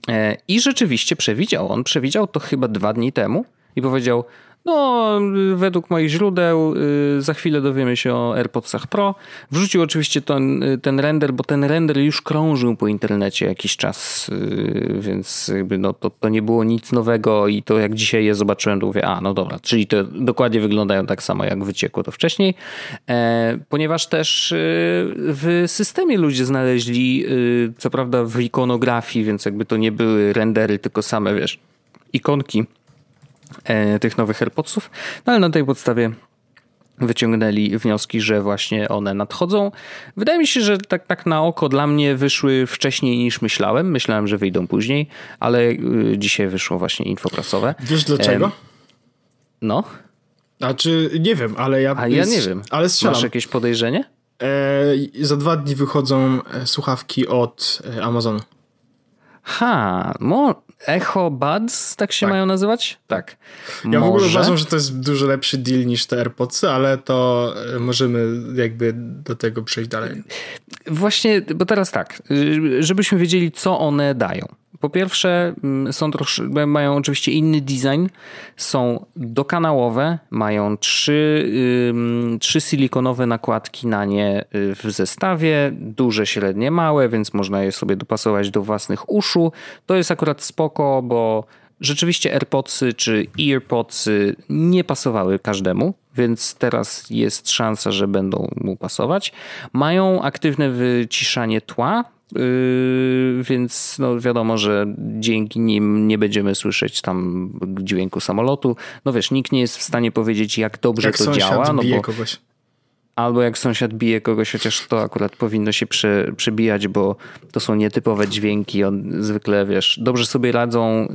Speaker 2: E, I rzeczywiście przewidział, on przewidział to chyba dwa dni temu i powiedział, No, według moich źródeł y, za chwilę dowiemy się o AirPodsach Pro. Wrzucił oczywiście ten, y, ten render, bo ten render już krążył po internecie jakiś czas, y, więc jakby no, to, to nie było nic nowego i to jak dzisiaj je zobaczyłem, to mówię, a no dobra, czyli to dokładnie wyglądają tak samo jak wyciekło to wcześniej, e, ponieważ też w systemie ludzie znaleźli, co prawda w ikonografii, więc jakby to nie były rendery, tylko same, wiesz, ikonki tych nowych AirPodsów, no ale na tej podstawie wyciągnęli wnioski, że właśnie one nadchodzą. Wydaje mi się, że tak, tak na oko dla mnie wyszły wcześniej niż myślałem. Myślałem, że wyjdą później, ale y, dzisiaj wyszło właśnie info prasowe.
Speaker 1: Wiesz dlaczego?
Speaker 2: No.
Speaker 1: Znaczy, nie wiem, ale ja...
Speaker 2: A ja nie wiem.
Speaker 1: Ale strzelam.
Speaker 2: Masz jakieś podejrzenie?
Speaker 1: E, za dwa dni wychodzą e, słuchawki od e, Amazonu.
Speaker 2: Ha, mo, Echo Buds, tak się tak. mają nazywać? Tak.
Speaker 1: Ja Może... w ogóle uważam, że to jest dużo lepszy deal niż te AirPodsy, ale to e, możemy jakby do tego przejść dalej.
Speaker 2: Właśnie, bo teraz tak, y, żebyśmy wiedzieli, co one dają. Po pierwsze, mm, są troszkę, mają oczywiście inny design, są dokanałowe, mają trzy, trzy silikonowe nakładki na nie y, w zestawie, duże, średnie, małe, więc można je sobie dopasować do własnych uszu. To jest akurat spoko, bo rzeczywiście AirPodsy czy EarPodsy nie pasowały każdemu, więc teraz jest szansa, że będą mu pasować. Mają aktywne wyciszanie tła, Yy, więc no wiadomo, że dzięki nim nie będziemy słyszeć tam dźwięku samolotu. No wiesz, nikt nie jest w stanie powiedzieć, jak dobrze
Speaker 1: jak
Speaker 2: to działa.
Speaker 1: No
Speaker 2: bo
Speaker 1: kogoś.
Speaker 2: Albo jak sąsiad bije kogoś, chociaż to akurat powinno się prze, przebijać, bo to są nietypowe dźwięki. On zwykle, wiesz, dobrze sobie radzą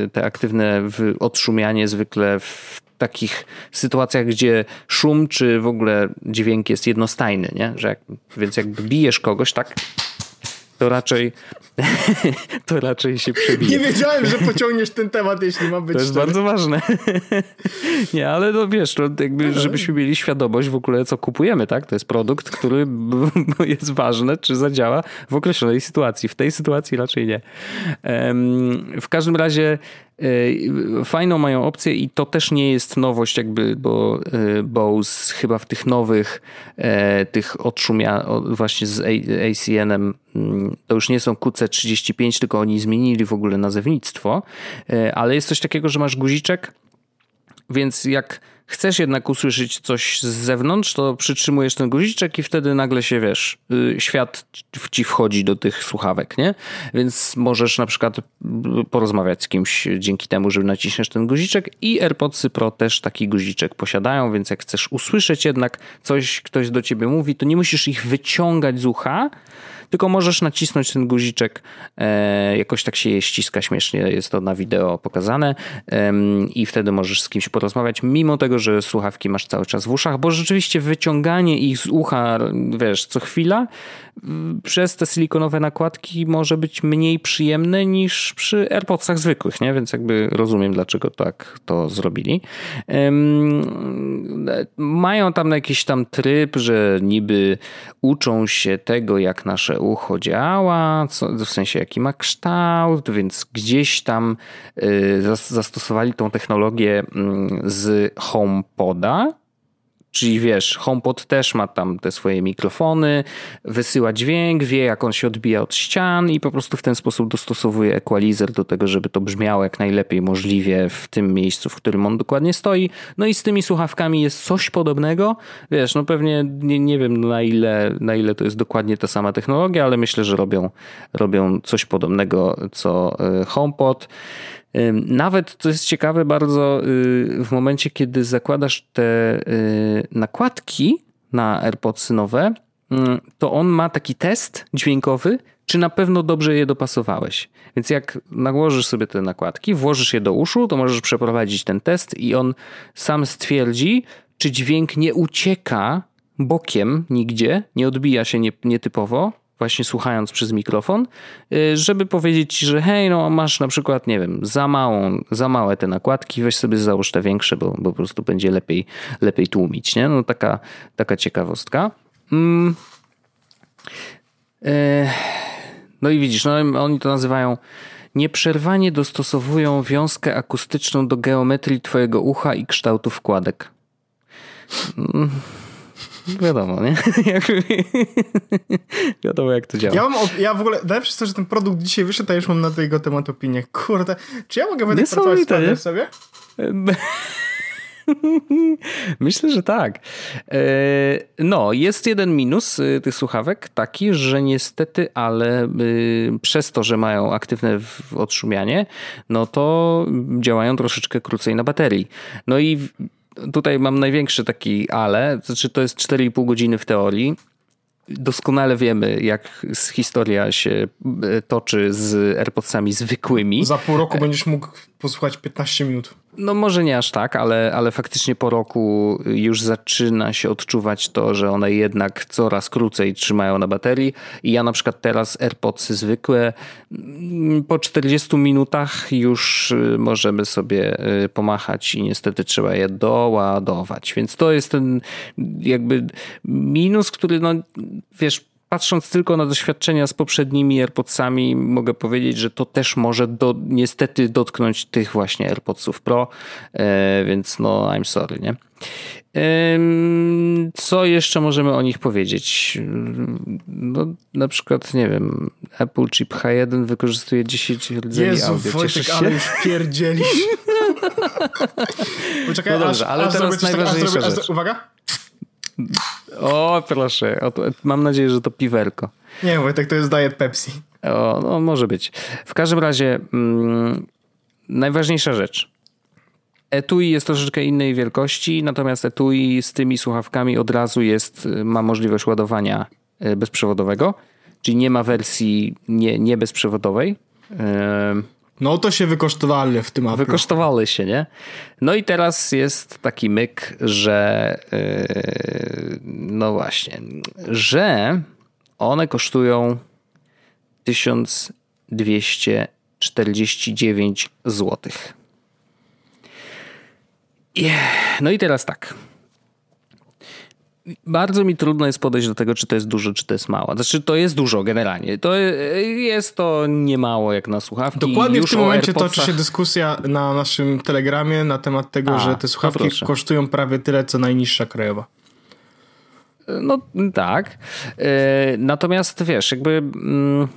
Speaker 2: yy, te aktywne odszumianie zwykle w takich sytuacjach, gdzie szum czy w ogóle dźwięk jest jednostajny, nie? Że jak, więc jakby bijesz kogoś, tak to raczej to raczej się przebije.
Speaker 1: Nie wiedziałem, że pociągniesz ten temat, jeśli ma być
Speaker 2: To jest szczery. bardzo ważne. Nie, ale no wiesz, to jakby, żebyśmy mieli świadomość w ogóle, co kupujemy, tak? To jest produkt, który jest ważny, czy zadziała w określonej sytuacji. W tej sytuacji raczej nie. W każdym razie fajną mają opcję i to też nie jest nowość jakby, bo e, Bose chyba w tych nowych e, tych odszumia właśnie z ACN-em mm, to już nie są QC35, tylko oni zmienili w ogóle nazewnictwo, ale jest coś takiego, że masz guziczek, więc jak chcesz jednak usłyszeć coś z zewnątrz, to przytrzymujesz ten guziczek i wtedy nagle się, wiesz, y, świat ci wchodzi do tych słuchawek, nie? Więc możesz na przykład porozmawiać z kimś dzięki temu, że naciśniesz ten guziczek i AirPodsy Pro też taki guziczek posiadają, więc jak chcesz usłyszeć jednak coś, ktoś do ciebie mówi, to nie musisz ich wyciągać z ucha, tylko możesz nacisnąć ten guziczek, e, jakoś tak się je ściska śmiesznie, jest to na wideo pokazane i wtedy możesz z kimś porozmawiać, mimo tego, że słuchawki masz cały czas w uszach, bo rzeczywiście wyciąganie ich z ucha, wiesz, co chwila, przez te silikonowe nakładki może być mniej przyjemne niż przy AirPodsach zwykłych, nie? Więc jakby rozumiem, dlaczego tak to zrobili. Mają tam jakiś tam tryb, że niby uczą się tego, jak nasze ucho działa, co, w sensie jaki ma kształt, więc gdzieś tam y, zastosowali tą technologię mm, z HomePoda, Czyli wiesz, HomePod też ma tam te swoje mikrofony, wysyła dźwięk, wie jak on się odbija od ścian i po prostu w ten sposób dostosowuje equalizer do tego, żeby to brzmiało jak najlepiej możliwie w tym miejscu, w którym on dokładnie stoi. No i z tymi słuchawkami jest coś podobnego. Wiesz, no pewnie nie, nie wiem na ile, na ile to jest dokładnie ta sama technologia, ale myślę, że robią, robią coś podobnego co e, HomePod. Nawet, co jest ciekawe bardzo, y, w momencie, kiedy zakładasz te y, nakładki na AirPods nowe, mm, to on ma taki test dźwiękowy, czy na pewno dobrze je dopasowałeś. Więc jak nałożysz sobie te nakładki, włożysz je do uszu, to możesz przeprowadzić ten test i on sam stwierdzi, czy dźwięk nie ucieka bokiem nigdzie, nie odbija się nietypowo, właśnie słuchając przez mikrofon, y, żeby powiedzieć, że hej, no masz na przykład, nie wiem, za małą, za małe te nakładki, weź sobie załóż te większe, bo, bo po prostu będzie lepiej, lepiej tłumić, nie? No taka, taka ciekawostka. Mm. E, no i widzisz, no oni to nazywają nieprzerwanie dostosowują wiązkę akustyczną do geometrii twojego ucha i kształtu wkładek. Mm, wiadomo, nie? wiadomo, jak to działa.
Speaker 1: Ja, mam, ja w ogóle, dałem przez to, że ten produkt dzisiaj wyszedł, a już mam na tego temat opinię. Kurde, czy ja mogę wydać pracować z sobie?
Speaker 2: Myślę, że tak. E, no, jest jeden minus y, tych słuchawek, taki, że niestety, ale y, przez to, że mają aktywne odszumianie, no to działają troszeczkę krócej na baterii. No i tutaj mam największy taki ale, znaczy to jest 4,5 godziny w teorii, doskonale wiemy, jak historia się e, toczy z AirPodsami zwykłymi.
Speaker 1: Za pół roku będziesz mógł posłuchać 15 minut.
Speaker 2: No może nie aż tak, ale, ale faktycznie po roku już zaczyna się odczuwać to, że one jednak coraz krócej trzymają na baterii. I ja na przykład teraz AirPodsy zwykłe mm, po 40 minutach już y, możemy sobie y, pomachać i niestety trzeba je doładować. Więc to jest ten jakby minus, który no wiesz patrząc tylko na doświadczenia z poprzednimi AirPodsami, mogę powiedzieć, że to też może do, niestety dotknąć tych właśnie AirPodsów Pro, e, więc no I'm sorry, nie? Co jeszcze możemy o nich powiedzieć? No, na przykład, nie wiem, Apple Chip H1 wykorzystuje 10 rdzeni
Speaker 1: Jezu, audio. Wojtek, się? ale już pierdzielisz.
Speaker 2: Poczekaj, no dobrze, aż, ale aż teraz najważniejsza tak, rzecz.
Speaker 1: Uwaga.
Speaker 2: O, proszę. O, mam nadzieję, że to piwerko.
Speaker 1: Nie, Wojtek, to jest Diet Pepsi.
Speaker 2: O, no może być. W każdym razie mm, najważniejsza rzecz. Etui jest troszeczkę innej wielkości, natomiast etui z tymi słuchawkami od razu jest, ma możliwość ładowania e, bezprzewodowego, czyli nie ma wersji nie, nie bezprzewodowej. Yy
Speaker 1: no to się wykosztowali w tym Apple.
Speaker 2: Wykosztowali się, nie? No i teraz jest taki myk, że yy, no właśnie, że one kosztują 1249 zł. Yeah. No i teraz tak bardzo mi trudno jest podejść do tego, czy to jest dużo, czy to jest mało. Znaczy, to jest dużo generalnie. To jest to nie mało jak na słuchawki.
Speaker 1: Dokładnie Już w tym momencie toczy się dyskusja na naszym telegramie na temat tego, A, że te słuchawki kosztują prawie tyle, co najniższa krajowa.
Speaker 2: No tak. E, natomiast wiesz, jakby. Mm,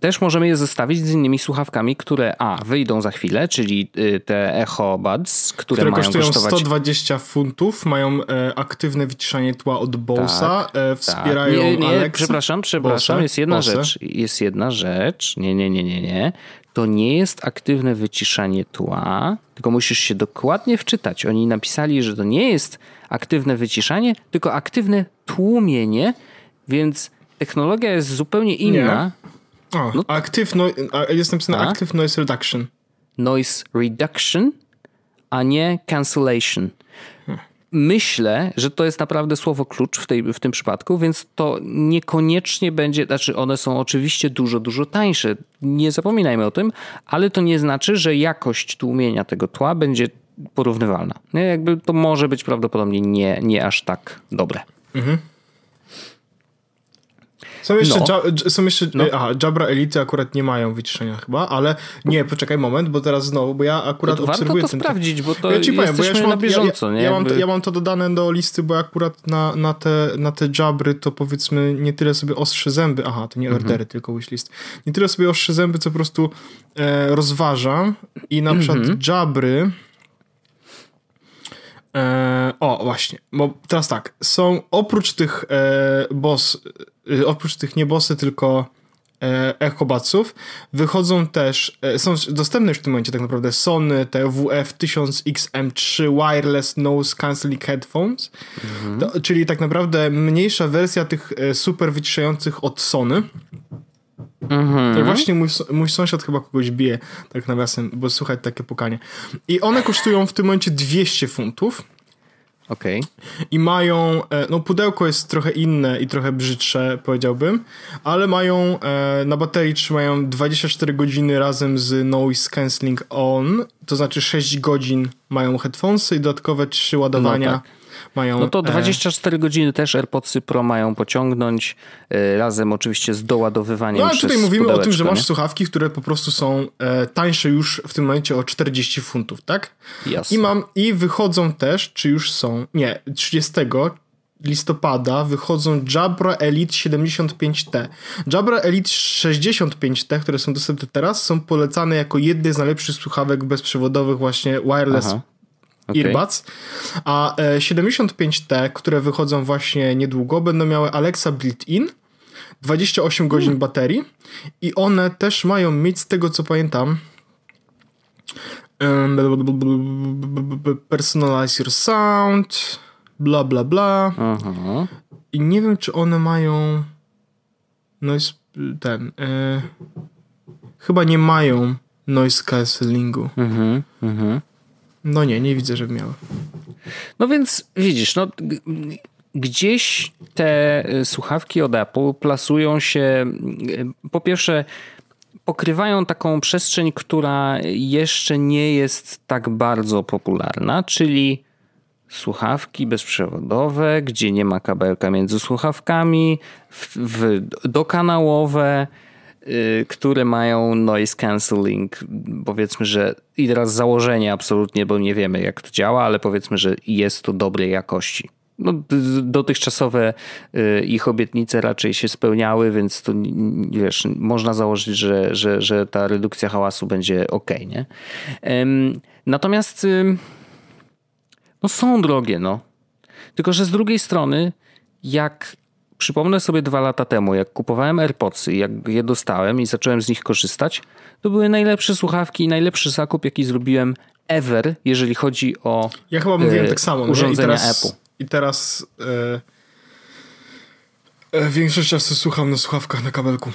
Speaker 2: też możemy je zestawić z innymi słuchawkami, które a, wyjdą za chwilę, czyli y, te Echo Buds, które, które mają
Speaker 1: kosztują
Speaker 2: kosztować...
Speaker 1: 120 funtów, mają e, aktywne wyciszanie tła od Bose'a, tak, e, wspierają tak. nie, nie, Alex...
Speaker 2: Przepraszam, przepraszam, Bose, jest jedna Bose. rzecz, jest jedna rzecz, nie, nie, nie, nie, nie. To nie jest aktywne wyciszanie tła, tylko musisz się dokładnie wczytać. Oni napisali, że to nie jest aktywne wyciszanie, tylko aktywne tłumienie, więc technologia jest zupełnie inna. Nie
Speaker 1: o, no, active no, jest napisane a? Active Noise Reduction.
Speaker 2: Noise Reduction, a nie Cancellation. Myślę, że to jest naprawdę słowo klucz w, tej, w tym przypadku, więc to niekoniecznie będzie, znaczy one są oczywiście dużo, dużo tańsze, nie zapominajmy o tym, ale to nie znaczy, że jakość tłumienia tego tła będzie porównywalna. Nie, jakby to może być prawdopodobnie nie, nie aż tak dobre. Mhm.
Speaker 1: Są jeszcze, no. są jeszcze no. aha, Jabra Elity akurat nie mają wyciszenia chyba, ale nie, poczekaj moment, bo teraz znowu, bo ja akurat to obserwuję
Speaker 2: to sprawdzić, bo to ja ci powiem, bo ja na bieżąco,
Speaker 1: ja,
Speaker 2: nie?
Speaker 1: Ja mam, to, ja mam to dodane do listy, bo akurat na, na, te, na te Jabry to powiedzmy nie tyle sobie ostrzy zęby, aha, to nie mhm. ordery, tylko wishlist, nie tyle sobie ostrzy zęby, co po prostu e, rozważam i na przykład mhm. Jabry E, o, właśnie, bo teraz tak, są oprócz tych e, boss, e, oprócz tych nie bossy, tylko e, echobaców, wychodzą też, e, są dostępne już w tym momencie tak naprawdę Sony TWF 1000XM3 Wireless Nose Cancelling Headphones, mhm. to, czyli tak naprawdę mniejsza wersja tych e, super wyciszających od Sony. Mhm. To właśnie mój, mój sąsiad chyba kogoś bije, tak nawiasem, bo słuchać takie pukanie. I one kosztują w tym momencie 200 funtów.
Speaker 2: Okej. Okay.
Speaker 1: I mają, e, no pudełko jest trochę inne i trochę brzydsze, powiedziałbym, ale mają, e, na baterii trzymają 24 godziny razem z noise cancelling on, to znaczy 6 godzin mają headphonesy i dodatkowe 3 ładowania. No tak
Speaker 2: Mają, no to 24 e... godziny też AirPodsy Pro mają pociągnąć, e, razem oczywiście z doładowywaniem No ale
Speaker 1: tutaj mówimy o tym, że masz nie? słuchawki, które po prostu są e, tańsze już w tym momencie o 40 funtów, tak?
Speaker 2: Jasne.
Speaker 1: I mam, i wychodzą też, czy już są, nie, 30 listopada wychodzą Jabra Elite 75T. Jabra Elite 65T, które są dostępne teraz, są polecane jako jedne z najlepszych słuchawek bezprzewodowych właśnie wireless Aha. Okay. Earbuds, a 75T, e, które wychodzą właśnie niedługo, będą miały Alexa built-in, 28 godzin hmm. baterii i one też mają mieć, z tego co pamiętam, personalize your sound, bla bla bla. Aha. I nie wiem, czy one mają noise ten. E, chyba nie mają noise cancellingu. Mhm, mhm. No nie, nie widzę, żeby miały.
Speaker 2: No więc widzisz, no gdzieś te y, słuchawki od Apple plasują się y, po pierwsze pokrywają taką przestrzeń, która jeszcze nie jest tak bardzo popularna, czyli słuchawki bezprzewodowe, gdzie nie ma kabelka między słuchawkami, w, w, dokanałowe, które mają noise cancelling. Powiedzmy, że i teraz założenie absolutnie, bo nie wiemy jak to działa, ale powiedzmy, że jest to dobrej jakości. No, dotychczasowe y, ich obietnice raczej się spełniały, więc to wiesz, można założyć, że, że, że ta redukcja hałasu będzie ok. Nie? Natomiast no są drogie, no. Tylko, że z drugiej strony, jak przypomnę sobie dwa lata temu, jak kupowałem AirPodsy, jak je dostałem i zacząłem z nich korzystać, to były najlepsze słuchawki i najlepszy zakup, jaki zrobiłem ever, jeżeli chodzi o
Speaker 1: Ja chyba mówiłem e, tak samo. urządzenia I teraz, Apple. I teraz e, e, większość czasu słucham na słuchawkach na kabelku.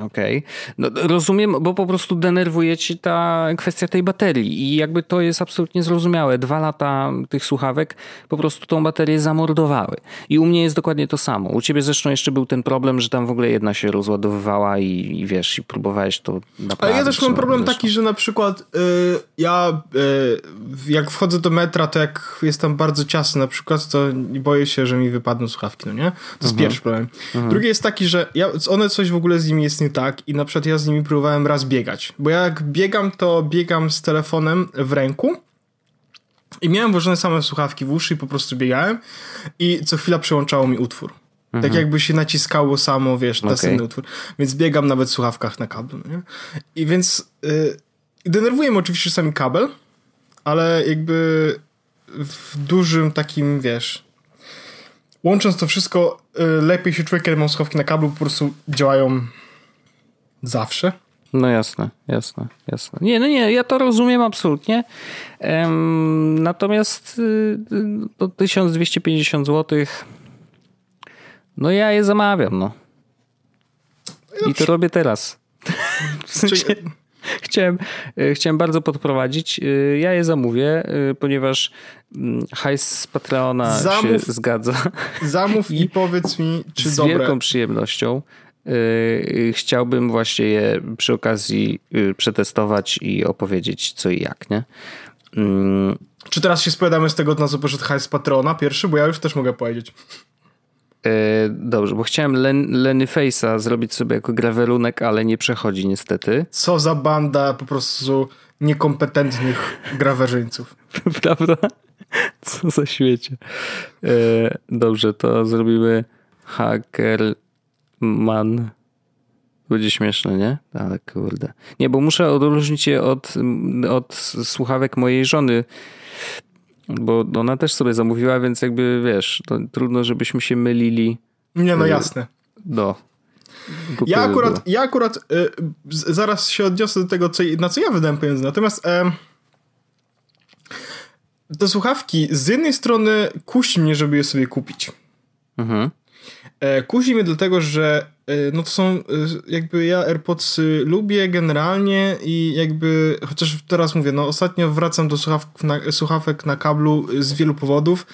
Speaker 2: Okej. Okay. No, rozumiem, bo po prostu denerwuje ci ta kwestia tej baterii i jakby to jest absolutnie zrozumiałe. Dwa lata tych słuchawek po prostu tą baterię zamordowały. I u mnie jest dokładnie to samo. U ciebie zresztą jeszcze był ten problem, że tam w ogóle jedna się rozładowywała i, i wiesz, i próbowałeś to
Speaker 1: naprawić. Ale ja też mam problem zresztą. taki, że na przykład yy, ja yy, jak wchodzę do metra, to jak jest tam bardzo ciasno na przykład, to boję się, że mi wypadną słuchawki, no nie? To jest mhm. pierwszy problem. Mhm. Drugi jest taki, że ja, one coś w ogóle z nimi jest nie tak i na przykład ja z nimi próbowałem raz biegać, bo jak biegam, to biegam z telefonem w ręku i miałem włożone same słuchawki w uszy i po prostu biegałem i co chwila przełączało mi utwór. Tak mhm. Tak jakby się naciskało samo, wiesz, okay. następny utwór. Więc biegam nawet w słuchawkach na kablu. Nie? I więc yy, denerwuje mnie oczywiście sami kabel, ale jakby w dużym takim, wiesz, łącząc to wszystko, yy, lepiej się czuję, kiedy mam słuchawki na kablu, po prostu działają Zawsze?
Speaker 2: No jasne, jasne, jasne. Nie, no nie, ja to rozumiem absolutnie. Um, natomiast y, do 1250 zł no ja je zamawiam, no. I to robię teraz. W sensie, chciałem, y, chciałem bardzo podprowadzić. Y, ja je zamówię, ponieważ mm, hajs z Patreona zamów, się zgadza.
Speaker 1: Zamów i, i powiedz mi, czy
Speaker 2: z
Speaker 1: dobre.
Speaker 2: Z wielką przyjemnością. Y, chciałbym właśnie je przy okazji y, przetestować i opowiedzieć co i jak, nie?
Speaker 1: Mm. Czy teraz się spowiadamy z tego, na co poszedł hajs patrona pierwszy? Bo ja już też mogę powiedzieć.
Speaker 2: Y, dobrze, bo chciałem Len, Lenny Face'a zrobić sobie jako grawerunek, ale nie przechodzi niestety.
Speaker 1: Co za banda po prostu niekompetentnych grawerzyńców.
Speaker 2: Prawda? Co za świecie. Dobrze, to zrobimy hacker man. Będzie śmieszne, nie? Ale kurde. Nie, bo muszę odróżnić je od, od słuchawek mojej żony, bo ona też sobie zamówiła, więc jakby wiesz, trudno, żebyśmy się mylili.
Speaker 1: Nie, no jasne.
Speaker 2: Do.
Speaker 1: Ja akurat, ja akurat y, zaraz się odniosę do tego, co, na co ja wydałem pieniądze. Natomiast y, te słuchawki z jednej strony kusi mnie, żeby je sobie kupić. Mhm. E, kusi mnie dlatego, że no to są jakby ja AirPods lubię generalnie i jakby chociaż teraz mówię, no ostatnio wracam do słuchawek na, słuchawek na kablu z wielu powodów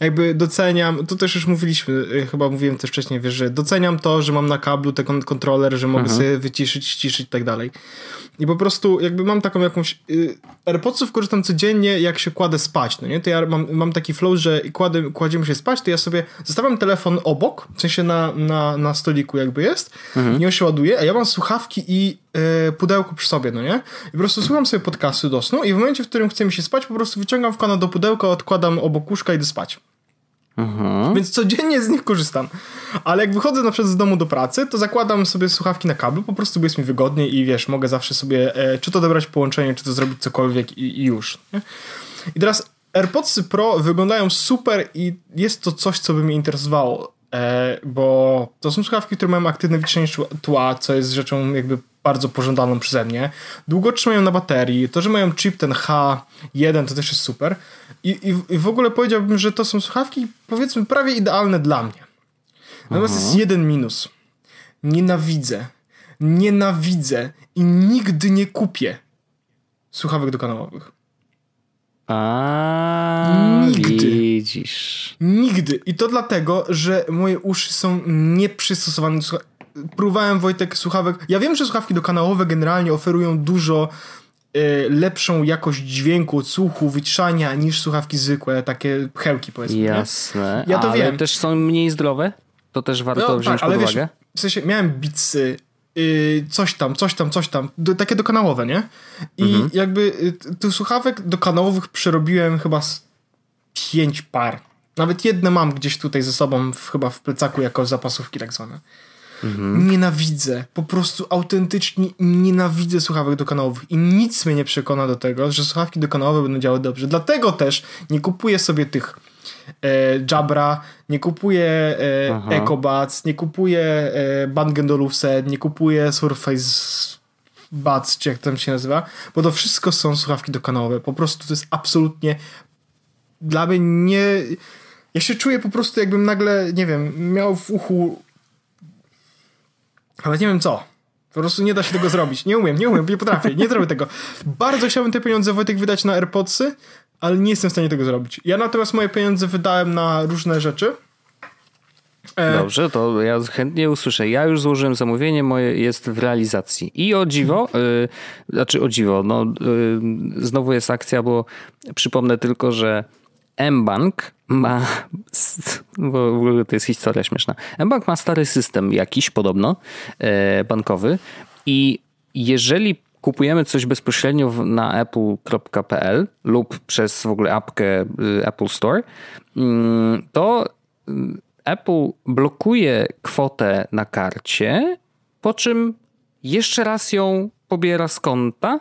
Speaker 1: jakby doceniam, to też już mówiliśmy, y, chyba mówiłem też wcześniej, wiesz, że doceniam to, że mam na kablu ten kontroler, że mogę mhm. sobie wyciszyć, ściszyć i tak dalej. I po prostu jakby mam taką jakąś... Y, AirPodsów korzystam codziennie, jak się kładę spać, no nie? To ja mam, mam taki flow, że kładę, kładziemy się spać, to ja sobie zostawiam telefon obok, w sensie na, na, na stoliku jakby jest, mhm. nie się ładuje, a ja mam słuchawki i y, pudełko przy sobie, no nie? I po prostu słucham sobie podcasty do snu i w momencie, w którym chce mi się spać, po prostu wyciągam wkładam do pudełka, odkładam obok łóżka i idę spać. Mhm. Więc codziennie z nich korzystam. Ale jak wychodzę na przykład z domu do pracy, to zakładam sobie słuchawki na kablu, po prostu bo jest mi wygodniej i wiesz, mogę zawsze sobie e, czy to dobrać połączenie, czy to zrobić cokolwiek i, i już. Nie? I teraz AirPodsy Pro wyglądają super i jest to coś, co by mnie interesowało, bo to są słuchawki, które mają aktywne wyciszenie tła, co jest rzeczą jakby bardzo pożądaną przeze mnie. Długo trzymają na baterii. To, że mają chip ten H1 to też jest super. I, i, i w ogóle powiedziałbym, że to są słuchawki powiedzmy prawie idealne dla mnie. Natomiast jest jeden minus. Nienawidzę. Nienawidzę i nigdy nie kupię słuchawek dokanałowych.
Speaker 2: A, Nigdy. Widzisz.
Speaker 1: Nigdy. I to dlatego, że moje uszy są nieprzystosowane do próbowałem Wojtek słuchawek. Ja wiem, że słuchawki dokanałowe generalnie oferują dużo y, lepszą jakość dźwięku, odsłuchu, wyciszania niż słuchawki zwykłe, takie pchełki powiedzmy.
Speaker 2: Jasne. Nie? Ja to ale wiem. też są mniej zdrowe? To też warto no, wziąć tak, pod uwagę?
Speaker 1: Wiesz, w sensie miałem bitsy, y, coś tam, coś tam, coś tam, do, takie dokanałowe, nie? I mhm. jakby y, tych słuchawek dokanałowych przerobiłem chyba z pięć par. Nawet jedne mam gdzieś tutaj ze sobą, w, chyba w plecaku jako zapasówki tak zwane. Mhm. Nienawidzę, po prostu autentycznie nienawidzę słuchawek dokanałowych i nic mnie nie przekona do tego, że słuchawki dokanałowe będą działały dobrze. Dlatego też nie kupuję sobie tych Jabra, nie kupuję e, EcoBuds, nie kupuję e, Bang Olufsen, nie kupuję Surface Buds, czy jak to się nazywa, bo to wszystko są słuchawki dokanałowe. Po prostu to jest absolutnie dla mnie nie... Ja się czuję po prostu jakbym nagle, nie wiem, miał w uchu ale nie wiem co. Po prostu nie da się tego zrobić. Nie umiem, nie umiem, nie potrafię, nie zrobię tego. Bardzo chciałbym te pieniądze Wojtek wydać na AirPodsy, ale nie jestem w stanie tego zrobić. Ja natomiast moje pieniądze wydałem na różne rzeczy.
Speaker 2: E, Dobrze, to ja chętnie usłyszę. Ja już złożyłem zamówienie, moje jest w realizacji. I o dziwo, yy, znaczy o dziwo, no yy, znowu jest akcja, bo przypomnę tylko, że mBank ma, bo w ogóle to jest historia śmieszna. mBank ma stary system jakiś podobno, e, bankowy i jeżeli kupujemy coś bezpośrednio na apple.pl lub przez w ogóle apkę y, Apple Store, mm, to y, Apple blokuje kwotę na karcie, po czym jeszcze raz ją pobiera z konta,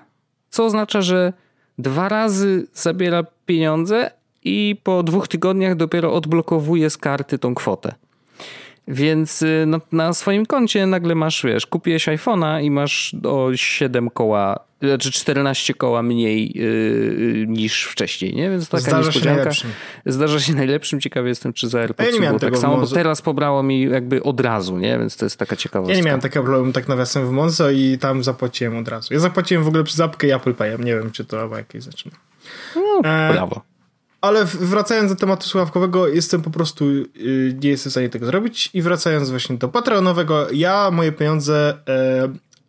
Speaker 2: co oznacza, że dwa razy zabiera pieniądze, i po dwóch tygodniach dopiero odblokowuje z karty tą kwotę. Więc y, na, na, swoim koncie nagle masz, wiesz, kupiłeś iPhone'a i masz o 7 koła, znaczy 14 koła mniej yy, niż wcześniej, nie? Więc taka Zdarza niespodzianka. Się Zdarza się najlepszym. Ciekawy jestem, czy za AirPods ja nie było tak samo, bo teraz pobrało mi jakby od razu, nie? Więc to jest taka ciekawostka.
Speaker 1: Ja nie miałem takiego problemu tak nawiasem w Monzo i tam zapłaciłem od razu. Ja zapłaciłem w ogóle przez apkę i Apple Payem. Nie wiem, czy to jakieś zaczyna.
Speaker 2: No, e, brawo.
Speaker 1: Ale wracając do tematu słuchawkowego, jestem po prostu, yy, nie jestem w stanie tego zrobić. I wracając właśnie do patronowego, ja moje pieniądze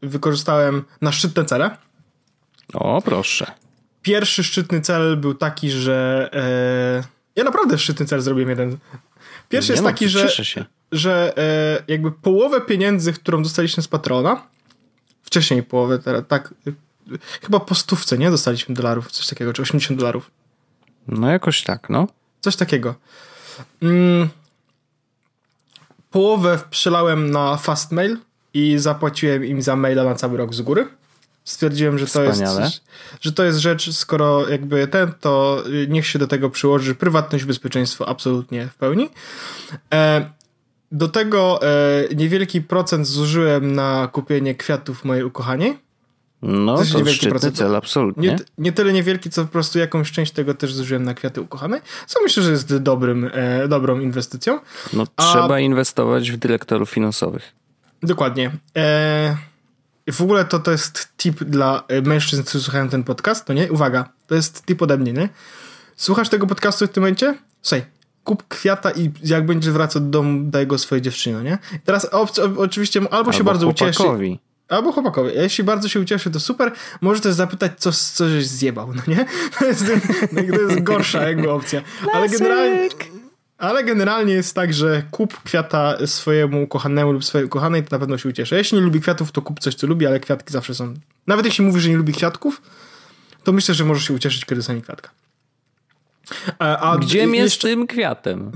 Speaker 1: yy, wykorzystałem na szczytne cele.
Speaker 2: O, proszę.
Speaker 1: Pierwszy szczytny cel był taki, że yy, ja naprawdę szczytny cel zrobiłem jeden. Pierwszy nie jest no, taki, że, że yy, jakby połowę pieniędzy, którą dostaliśmy z patrona, wcześniej połowę, teraz tak, chyba po stówce, nie? Dostaliśmy dolarów, coś takiego, czy 80 dolarów.
Speaker 2: No jakoś tak, no.
Speaker 1: Coś takiego. Mm. Połowę przelałem na Fastmail i zapłaciłem im za maila na cały rok z góry. Stwierdziłem, że to, jest, że to jest rzecz, skoro jakby ten, to niech się do tego przyłoży prywatność, bezpieczeństwo absolutnie w pełni. E, do tego e, niewielki procent zużyłem na kupienie kwiatów mojej ukochanej.
Speaker 2: No, to, to szczytny procent. cel, absolutnie.
Speaker 1: Nie, nie, tyle niewielki, co po prostu jakąś część tego też zużyłem na kwiaty ukochanej, co myślę, że jest dobrym, e, dobrą inwestycją.
Speaker 2: No, A... trzeba inwestować w dyrektorów finansowych.
Speaker 1: Dokładnie. E, w ogóle to, to jest tip dla e, mężczyzn, którzy słuchają ten podcast, to nie? Uwaga, to jest tip ode mnie, nie? Słuchasz tego podcastu w tym momencie? Słuchaj, kup kwiata i jak będziesz wracał do domu, daj go swojej dziewczynie, nie? Teraz oczywiście albo, albo się bardzo ucieszy. Albo chłopakowi. Jeśli bardzo się ucieszy, to super. Może też zapytać, co, co żeś zjebał, no nie? To jest, to jest gorsza jakby opcja. Ale generalnie, ale generalnie jest tak, że kup kwiata swojemu ukochanemu lub swojej ukochanej, to na pewno się ucieszy. Jeśli nie lubi kwiatów, to kup coś, co lubi, ale kwiatki zawsze są... Nawet jeśli mówisz, że nie lubi kwiatków, to myślę, że możesz się ucieszyć, kiedy dostanie kwiatka.
Speaker 2: A, a Gdzie mnie z tym kwiatem?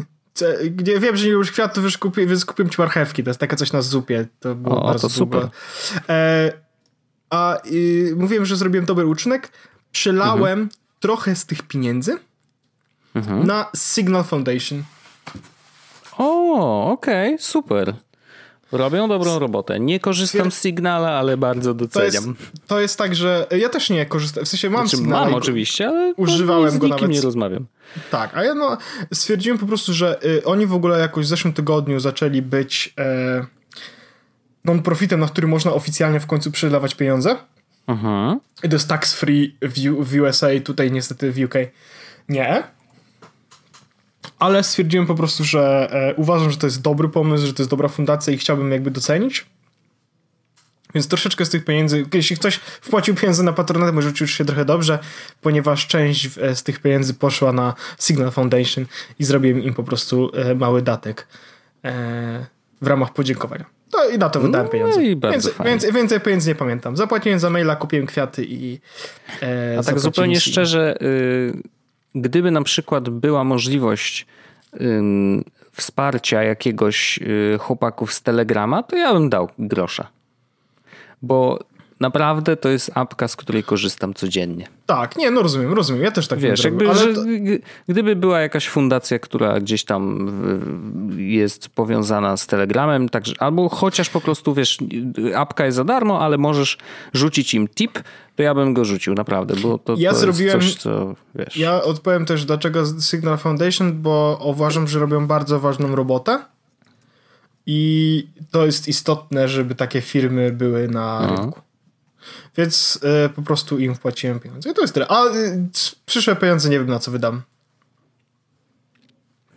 Speaker 1: Gdzie wiem, że nie lubisz kwiatów, więc kupiłem, więc kupiłem ci marchewki. To jest taka coś na zupie. To było o, bardzo to super. E, a y, mówiłem, że zrobiłem dobry uczynek. Przelałem mhm. trochę z tych pieniędzy mhm. na Signal Foundation.
Speaker 2: O, okej, okay, super. Robią dobrą robotę. Nie korzystam z Signala, ale bardzo doceniam.
Speaker 1: To jest, to jest tak, że ja też nie korzystam. W sensie mam
Speaker 2: znaczy, Signala. Mam oczywiście, ale
Speaker 1: używałem z
Speaker 2: go
Speaker 1: nawet.
Speaker 2: nie rozmawiam.
Speaker 1: Tak, a ja no, stwierdziłem po prostu, że y, oni w ogóle jakoś w zeszłym tygodniu zaczęli być e, non-profitem, na który można oficjalnie w końcu przelewać pieniądze. Mhm. I to jest tax free w, w USA, tutaj niestety w UK nie ale stwierdziłem po prostu, że e, uważam, że to jest dobry pomysł, że to jest dobra fundacja i chciałbym jakby docenić. Więc troszeczkę z tych pieniędzy, jeśli ktoś wpłacił pieniądze na patronat, może czuć się trochę dobrze, ponieważ część e, z tych pieniędzy poszła na Signal Foundation i zrobiłem im po prostu e, mały datek e, w ramach podziękowania. To i na to wydałem no pieniądze. I bardzo więcej, więcej, pieniędzy nie pamiętam. Zapłaciłem za maila, kupiłem kwiaty i.
Speaker 2: E, A tak zupełnie szczerze, y, gdyby na przykład była możliwość wsparcia jakiegoś y, chłopaków z Telegrama, to ja bym dał grosza. Bo naprawdę to jest apka, z której korzystam codziennie.
Speaker 1: Tak, nie, no rozumiem, rozumiem. Ja też tak
Speaker 2: Wiesz, jakby, ale to... gdyby była jakaś fundacja, która gdzieś tam jest powiązana z Telegramem, także, albo chociaż po prostu, wiesz, apka jest za darmo, ale możesz rzucić im tip, to ja bym go rzucił, naprawdę, bo to, ja to zrobiłem, coś, co, wiesz...
Speaker 1: Ja odpowiem też, dlaczego Signal Foundation, bo uważam, że robią bardzo ważną robotę i to jest istotne, żeby takie firmy były na no. rynku. Więc y, po prostu im wpłaciłem pieniądze. I to jest tyle. A y, przyszłe pieniądze nie wiem na co wydam.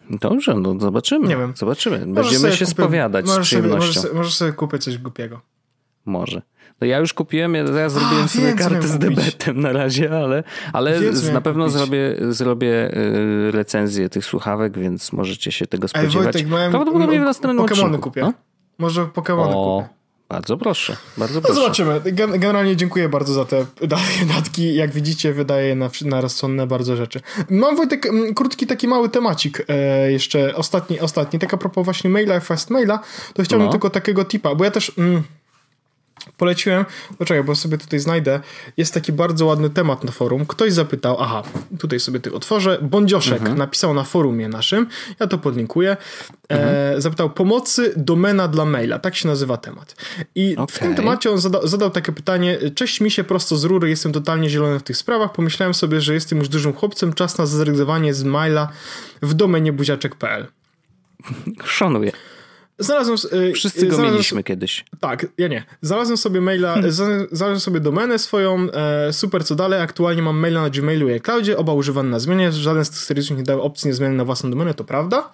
Speaker 2: Dobrze, no zobaczymy. Nie wiem. Zobaczymy. Będziemy się kupię, spowiadać z przyjemnością.
Speaker 1: Sobie, możesz, sobie kupić coś głupiego.
Speaker 2: Może. No ja już kupiłem, ja, zrobiłem A, sobie kartę z debetem na razie, ale, ale na pewno kupić. zrobię, zrobię y, recenzję tych słuchawek, więc możecie się tego spodziewać. Ej, Wojtek, Prawdopodobnie w następnym
Speaker 1: Pokemony odcinku. kupię. No? Może Pokemony kupię.
Speaker 2: Bardzo proszę, bardzo no proszę.
Speaker 1: No zobaczymy. Generalnie dziękuję bardzo za te datki. Jak widzicie, wydaje na, na rozsądne bardzo rzeczy. Mam Wojtek krótki taki mały temacik e, jeszcze ostatni, ostatni. Tak a propos właśnie maila i fast maila, to chciałbym no. tylko takiego tipa, bo ja też... Mm, poleciłem, poczekaj, bo sobie tutaj znajdę, jest taki bardzo ładny temat na forum. Ktoś zapytał, aha, tutaj sobie ty otworzę, Bądzioszek mhm. napisał na forumie naszym, ja to podlinkuję, e, mhm. e, zapytał pomocy domena dla maila, tak się nazywa temat. I okay. w tym temacie on zadał, zadał takie pytanie, cześć mi się prosto z rury, jestem totalnie zielony w tych sprawach, pomyślałem sobie, że jestem już dużym chłopcem, czas na zrezygnowanie z maila w domenie buziaczek.pl.
Speaker 2: Szanuję.
Speaker 1: Znalazłem.
Speaker 2: Yy, Wszyscy go znalazłem, mieliśmy kiedyś.
Speaker 1: Tak, ja nie. Znalazłem sobie maila, hmm. znalazłem sobie domenę swoją, e, super co dalej. Aktualnie mam maila na Gmailu i iCloudzie, oba używam na zmianie. Żaden z tych serwisów nie dał opcji zmiany na własną domenę, to prawda.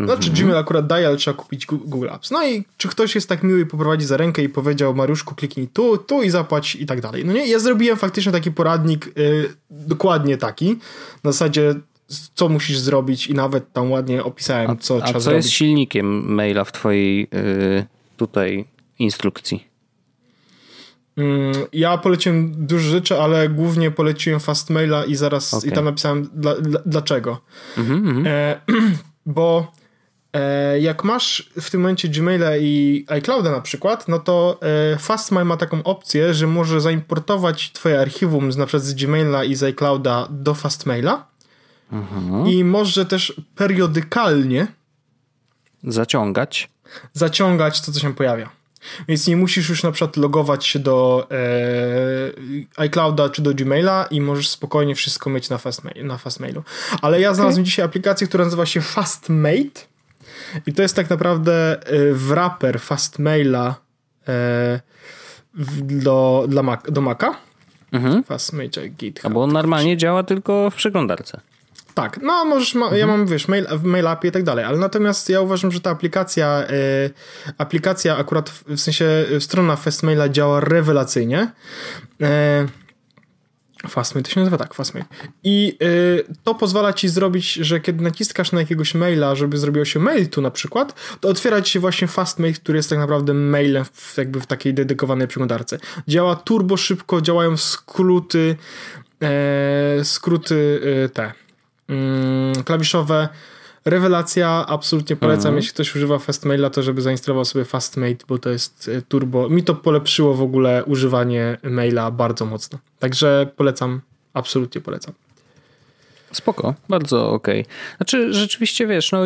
Speaker 1: Znaczy Gmail akurat daje, ale trzeba kupić Google Apps. No i czy ktoś jest tak miły i poprowadzi za rękę i powiedział Mariuszku kliknij tu, tu i zapłać i tak dalej. No nie, ja zrobiłem faktycznie taki poradnik, yy, dokładnie taki, na zasadzie co musisz zrobić i nawet tam ładnie opisałem, co a, trzeba
Speaker 2: a co
Speaker 1: zrobić.
Speaker 2: jest silnikiem maila w twojej yy, tutaj instrukcji?
Speaker 1: Mm, ja poleciłem dużo rzeczy, ale głównie poleciłem Fastmaila i zaraz okay. i tam napisałem dla, dla, dlaczego. Mm -hmm. e, bo e, jak masz w tym momencie Gmaila i iClouda na przykład, no to e, Fastmail ma taką opcję, że może zaimportować twoje archiwum z, na przykład z Gmaila i z iClouda do Fastmaila Mhm. I może też periodykalnie
Speaker 2: zaciągać.
Speaker 1: Zaciągać to, co się pojawia. Więc nie musisz już na przykład logować się do e, iClouda czy do Gmaila i możesz spokojnie wszystko mieć na, Fastmail, na Fastmailu. Ale ja znalazłem okay. dzisiaj aplikację, która nazywa się Fastmate I to jest tak naprawdę e, wrapper Fastmaila e, do, dla Mac, do Maca. Mhm. Fastmail GitHub.
Speaker 2: A bo on normalnie działa tylko w przeglądarce.
Speaker 1: Tak, no możesz, ma, mhm. ja mam, wiesz, mail, mail API i tak dalej, ale natomiast ja uważam, że ta aplikacja, y, aplikacja akurat w, w sensie strona Fastmaila działa rewelacyjnie. Y, Fastmail to się nazywa tak, Fastmail. I y, to pozwala ci zrobić, że kiedy naciskasz na jakiegoś maila, żeby zrobiło się mail tu na przykład, to otwiera ci się właśnie Fastmail, który jest tak naprawdę mailem w, jakby w takiej dedykowanej przeglądarce. Działa turbo szybko, działają skróty, e, skróty te mm, klawiszowe. Rewelacja, absolutnie polecam, mhm. jeśli ktoś używa Fastmaila, to żeby zainstalował sobie Fastmate, bo to jest e, turbo. Mi to polepszyło w ogóle używanie maila bardzo mocno. Także polecam, absolutnie polecam.
Speaker 2: Spoko, bardzo okej. Okay. Znaczy, rzeczywiście wiesz, no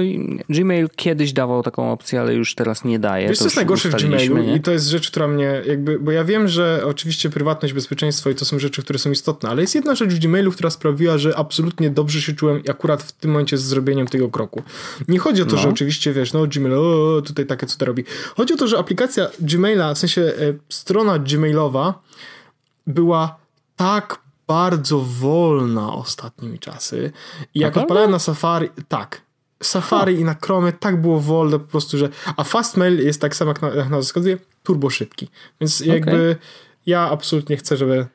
Speaker 2: Gmail kiedyś dawał taką opcję, ale już teraz nie daje.
Speaker 1: Wiesz, to jest najgorsze w Gmailu nie? i to jest rzecz, która mnie jakby, bo ja wiem, że oczywiście prywatność, bezpieczeństwo i to są rzeczy, które są istotne, ale jest jedna rzecz w Gmailu, która sprawiła, że absolutnie dobrze się czułem akurat w tym momencie z zrobieniem tego kroku. Nie chodzi o to, no. że oczywiście, wiesz, no Gmail, o, tutaj takie co to robi. Chodzi o to, że aplikacja Gmaila, w sensie e, strona Gmailowa była tak bardzo wolna ostatnimi czasy. I jak odpalałem na Safari, tak. Safari i na Chrome tak było wolne po prostu, że. A Fastmail jest tak samo jak na, jak na wskazuje, turbo szybki. Więc jakby okay. ja absolutnie chcę, żeby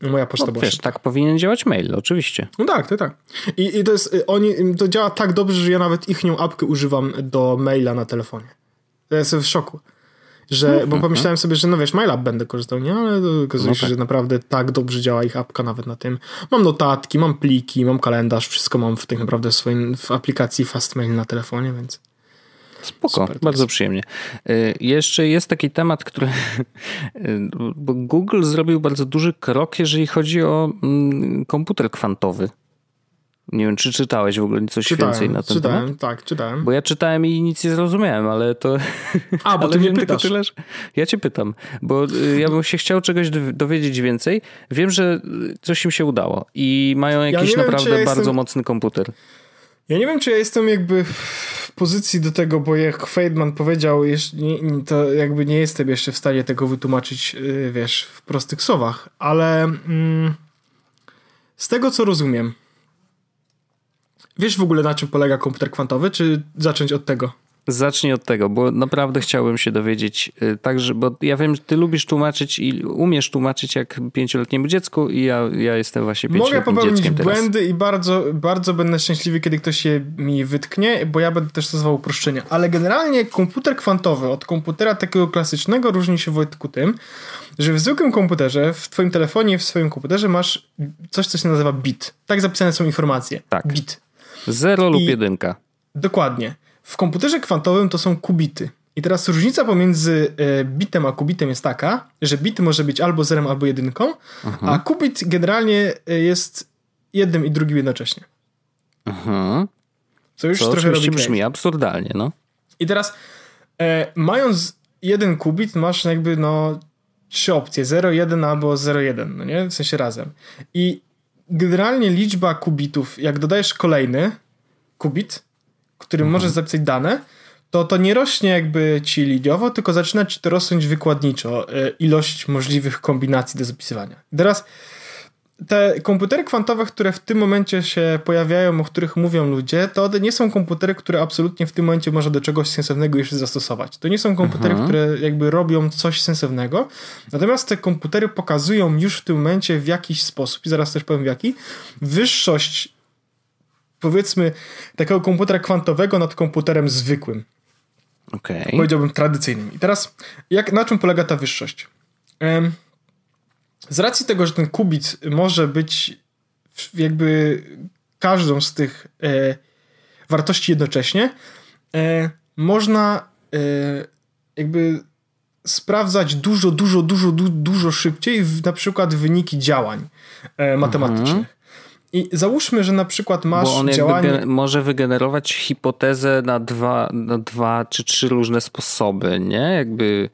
Speaker 1: moja poczta no, była
Speaker 2: wiesz, szybka. tak powinien działać mail, oczywiście.
Speaker 1: No tak, to tak. I, I, to jest, oni, to działa tak dobrze, że ja nawet ich nią apkę używam do maila na telefonie. Ja jestem w szoku że, bo mhm. pomyślałem sobie, że no wiesz, MyLab będę korzystał, nie? Ale okazuje no się, tak. że naprawdę tak dobrze działa ich apka nawet na tym. Mam notatki, mam pliki, mam kalendarz, wszystko mam w tak naprawdę w swoim, w aplikacji Fastmail na telefonie, więc...
Speaker 2: Spoko, Super, bardzo przyjemnie. Y, jeszcze jest taki temat, który. Google zrobił bardzo duży krok, jeżeli chodzi o mm, komputer kwantowy. Nie wiem, czy czytałeś w ogóle coś czytałem, więcej na ten
Speaker 1: czytałem,
Speaker 2: temat?
Speaker 1: tak, czytałem.
Speaker 2: Bo ja czytałem i nic nie zrozumiałem, ale to...
Speaker 1: A, bo ty mnie pytasz. Tyle,
Speaker 2: ja cię pytam, bo y, ja bym się chciał czegoś dowiedzieć więcej. Wiem, że coś im się udało i mają jakiś ja naprawdę wiem, ja bardzo jestem... mocny komputer.
Speaker 1: Ja nie wiem, czy ja jestem jakby w pozycji do tego, bo jak Feldman powiedział, to jakby nie jestem jeszcze w stanie tego wytłumaczyć, y, wiesz, w prostych słowach, ale mm, z tego, co rozumiem, Wiesz w ogóle na czym polega komputer kwantowy, czy zacząć od tego?
Speaker 2: Zacznij od tego, bo naprawdę chciałbym się dowiedzieć, y, także, bo ja wiem, że ty lubisz tłumaczyć i umiesz tłumaczyć jak pięcioletniemu dziecku i ja, ja jestem właśnie pięcioletnim
Speaker 1: Mogę
Speaker 2: popełnić
Speaker 1: błędy i bardzo, bardzo będę szczęśliwy, kiedy ktoś się mi wytknie, bo ja będę też stosował uproszczenia. Ale generalnie komputer kwantowy od komputera takiego klasycznego różni się Wojtku tym, że w zwykłym komputerze, w twoim telefonie, w swoim komputerze masz coś, co się nazywa bit. Tak zapisane są informacje.
Speaker 2: Tak.
Speaker 1: Bit.
Speaker 2: Zero lub jedynka.
Speaker 1: Dokładnie. W komputerze kwantowym to są kubity. I teraz różnica pomiędzy e, bitem a kubitem jest taka, że bit może być albo zerem, albo jedynką, mhm. a kubit generalnie e, jest jednym i drugim jednocześnie.
Speaker 2: Mhm. Co już Co trochę robi brzmi absurdalnie, no.
Speaker 1: I teraz e, mając jeden kubit, masz jakby no trzy opcje, 0, 1 albo 0, 1, no nie? W sensie razem. I generalnie liczba kubitów, jak dodajesz kolejny kubit, którym mhm. możesz zapisać dane, to to nie rośnie jakby ci liniowo, tylko zaczyna ci to rosnąć wykładniczo, e, ilość możliwych kombinacji do zapisywania. teraz te komputery kwantowe, które w tym momencie się pojawiają, o których mówią ludzie, to nie są komputery, które absolutnie w tym momencie można do czegoś sensownego jeszcze zastosować. To nie są komputery, mhm. które jakby robią coś sensownego. Natomiast te komputery pokazują już w tym momencie w jakiś sposób, i zaraz też powiem w jaki, wyższość powiedzmy takiego komputera kwantowego nad komputerem zwykłym.
Speaker 2: Okay.
Speaker 1: Powiedziałbym tradycyjnym. I teraz jak, na czym polega ta wyższość? Um, z racji tego, że ten kubit może być jakby każdą z tych e, wartości jednocześnie, e, można e, jakby sprawdzać dużo, dużo, dużo, du, dużo szybciej w, na przykład wyniki działań e, matematycznych. Mhm. I załóżmy, że na przykład masz Bo on działanie...
Speaker 2: może wygenerować hipotezę na dwa, na dwa czy trzy różne sposoby, nie? Jakby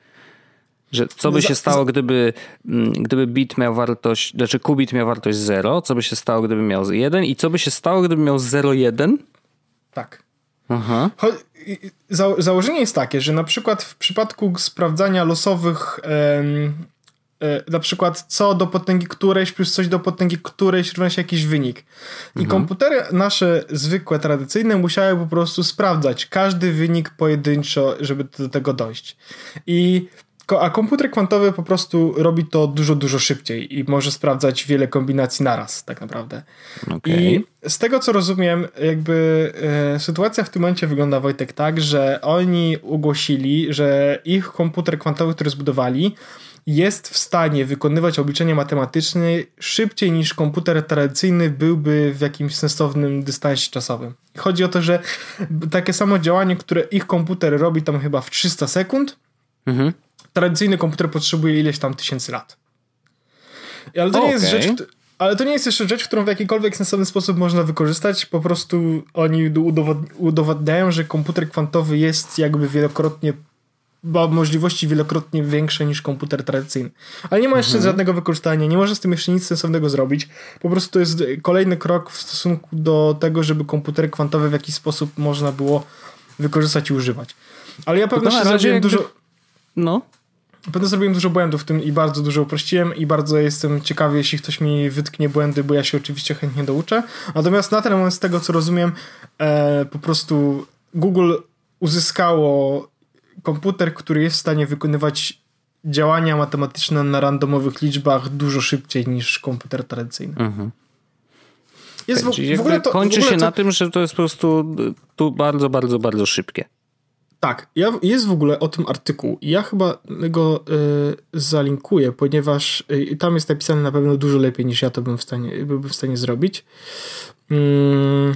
Speaker 2: że co by się stało, gdyby, mm, gdyby bit miał wartość, znaczy kubit miał wartość 0, co by się stało, gdyby miał 1 i co by się stało, gdyby miał 0,1?
Speaker 1: Tak.
Speaker 2: Aha.
Speaker 1: za, założenie jest takie, że na przykład w przypadku sprawdzania losowych E, na przykład co do potęgi którejś plus coś do potęgi którejś równa się jakiś wynik. I mhm. komputery nasze zwykłe, tradycyjne musiały po prostu sprawdzać każdy wynik pojedynczo, żeby do tego dojść. I a komputer kwantowy po prostu robi to dużo, dużo szybciej i może sprawdzać wiele kombinacji naraz, tak naprawdę. Okay. I z tego co rozumiem, jakby e, sytuacja w tym momencie wygląda, Wojtek, tak, że oni ogłosili, że ich komputer kwantowy, który zbudowali, jest w stanie wykonywać obliczenia matematyczne szybciej niż komputer tradycyjny byłby w jakimś sensownym dystansie czasowym. Chodzi o to, że takie samo działanie, które ich komputer robi tam chyba w 300 sekund, mhm. Tradycyjny komputer potrzebuje ileś tam tysięcy lat. Ale to okay. nie jest rzecz, ale to nie jest jeszcze rzecz, którą w jakikolwiek sensowny sposób można wykorzystać. Po prostu oni udowadniają, że komputer kwantowy jest jakby wielokrotnie ma możliwości wielokrotnie większe niż komputer tradycyjny. Ale nie ma jeszcze mhm. żadnego wykorzystania, nie może z tym jeszcze nic sensownego zrobić. Po prostu to jest kolejny krok w stosunku do tego, żeby komputery kwantowe w jakiś sposób można było wykorzystać i używać. Ale ja pewnie się zrobiłem jakby... dużo...
Speaker 2: No.
Speaker 1: Pewnie zrobiłem dużo błędów w tym i bardzo dużo uprościłem i bardzo jestem ciekawy, jeśli ktoś mi wytknie błędy, bo ja się oczywiście chętnie douczę. Natomiast na ten moment, z tego co rozumiem, e, po prostu Google uzyskało komputer, który jest w stanie wykonywać działania matematyczne na randomowych liczbach dużo szybciej niż komputer tradycyjny. Mhm.
Speaker 2: Jest w, w ogóle to, kończy w ogóle się to... na tym, że to jest po prostu tu bardzo, bardzo, bardzo szybkie.
Speaker 1: Tak, ja, jest w ogóle o tym artykuł ja chyba go y, zalinkuję, ponieważ y, tam jest napisane na pewno dużo lepiej niż ja to bym w stanie, byłbym w stanie zrobić. Y,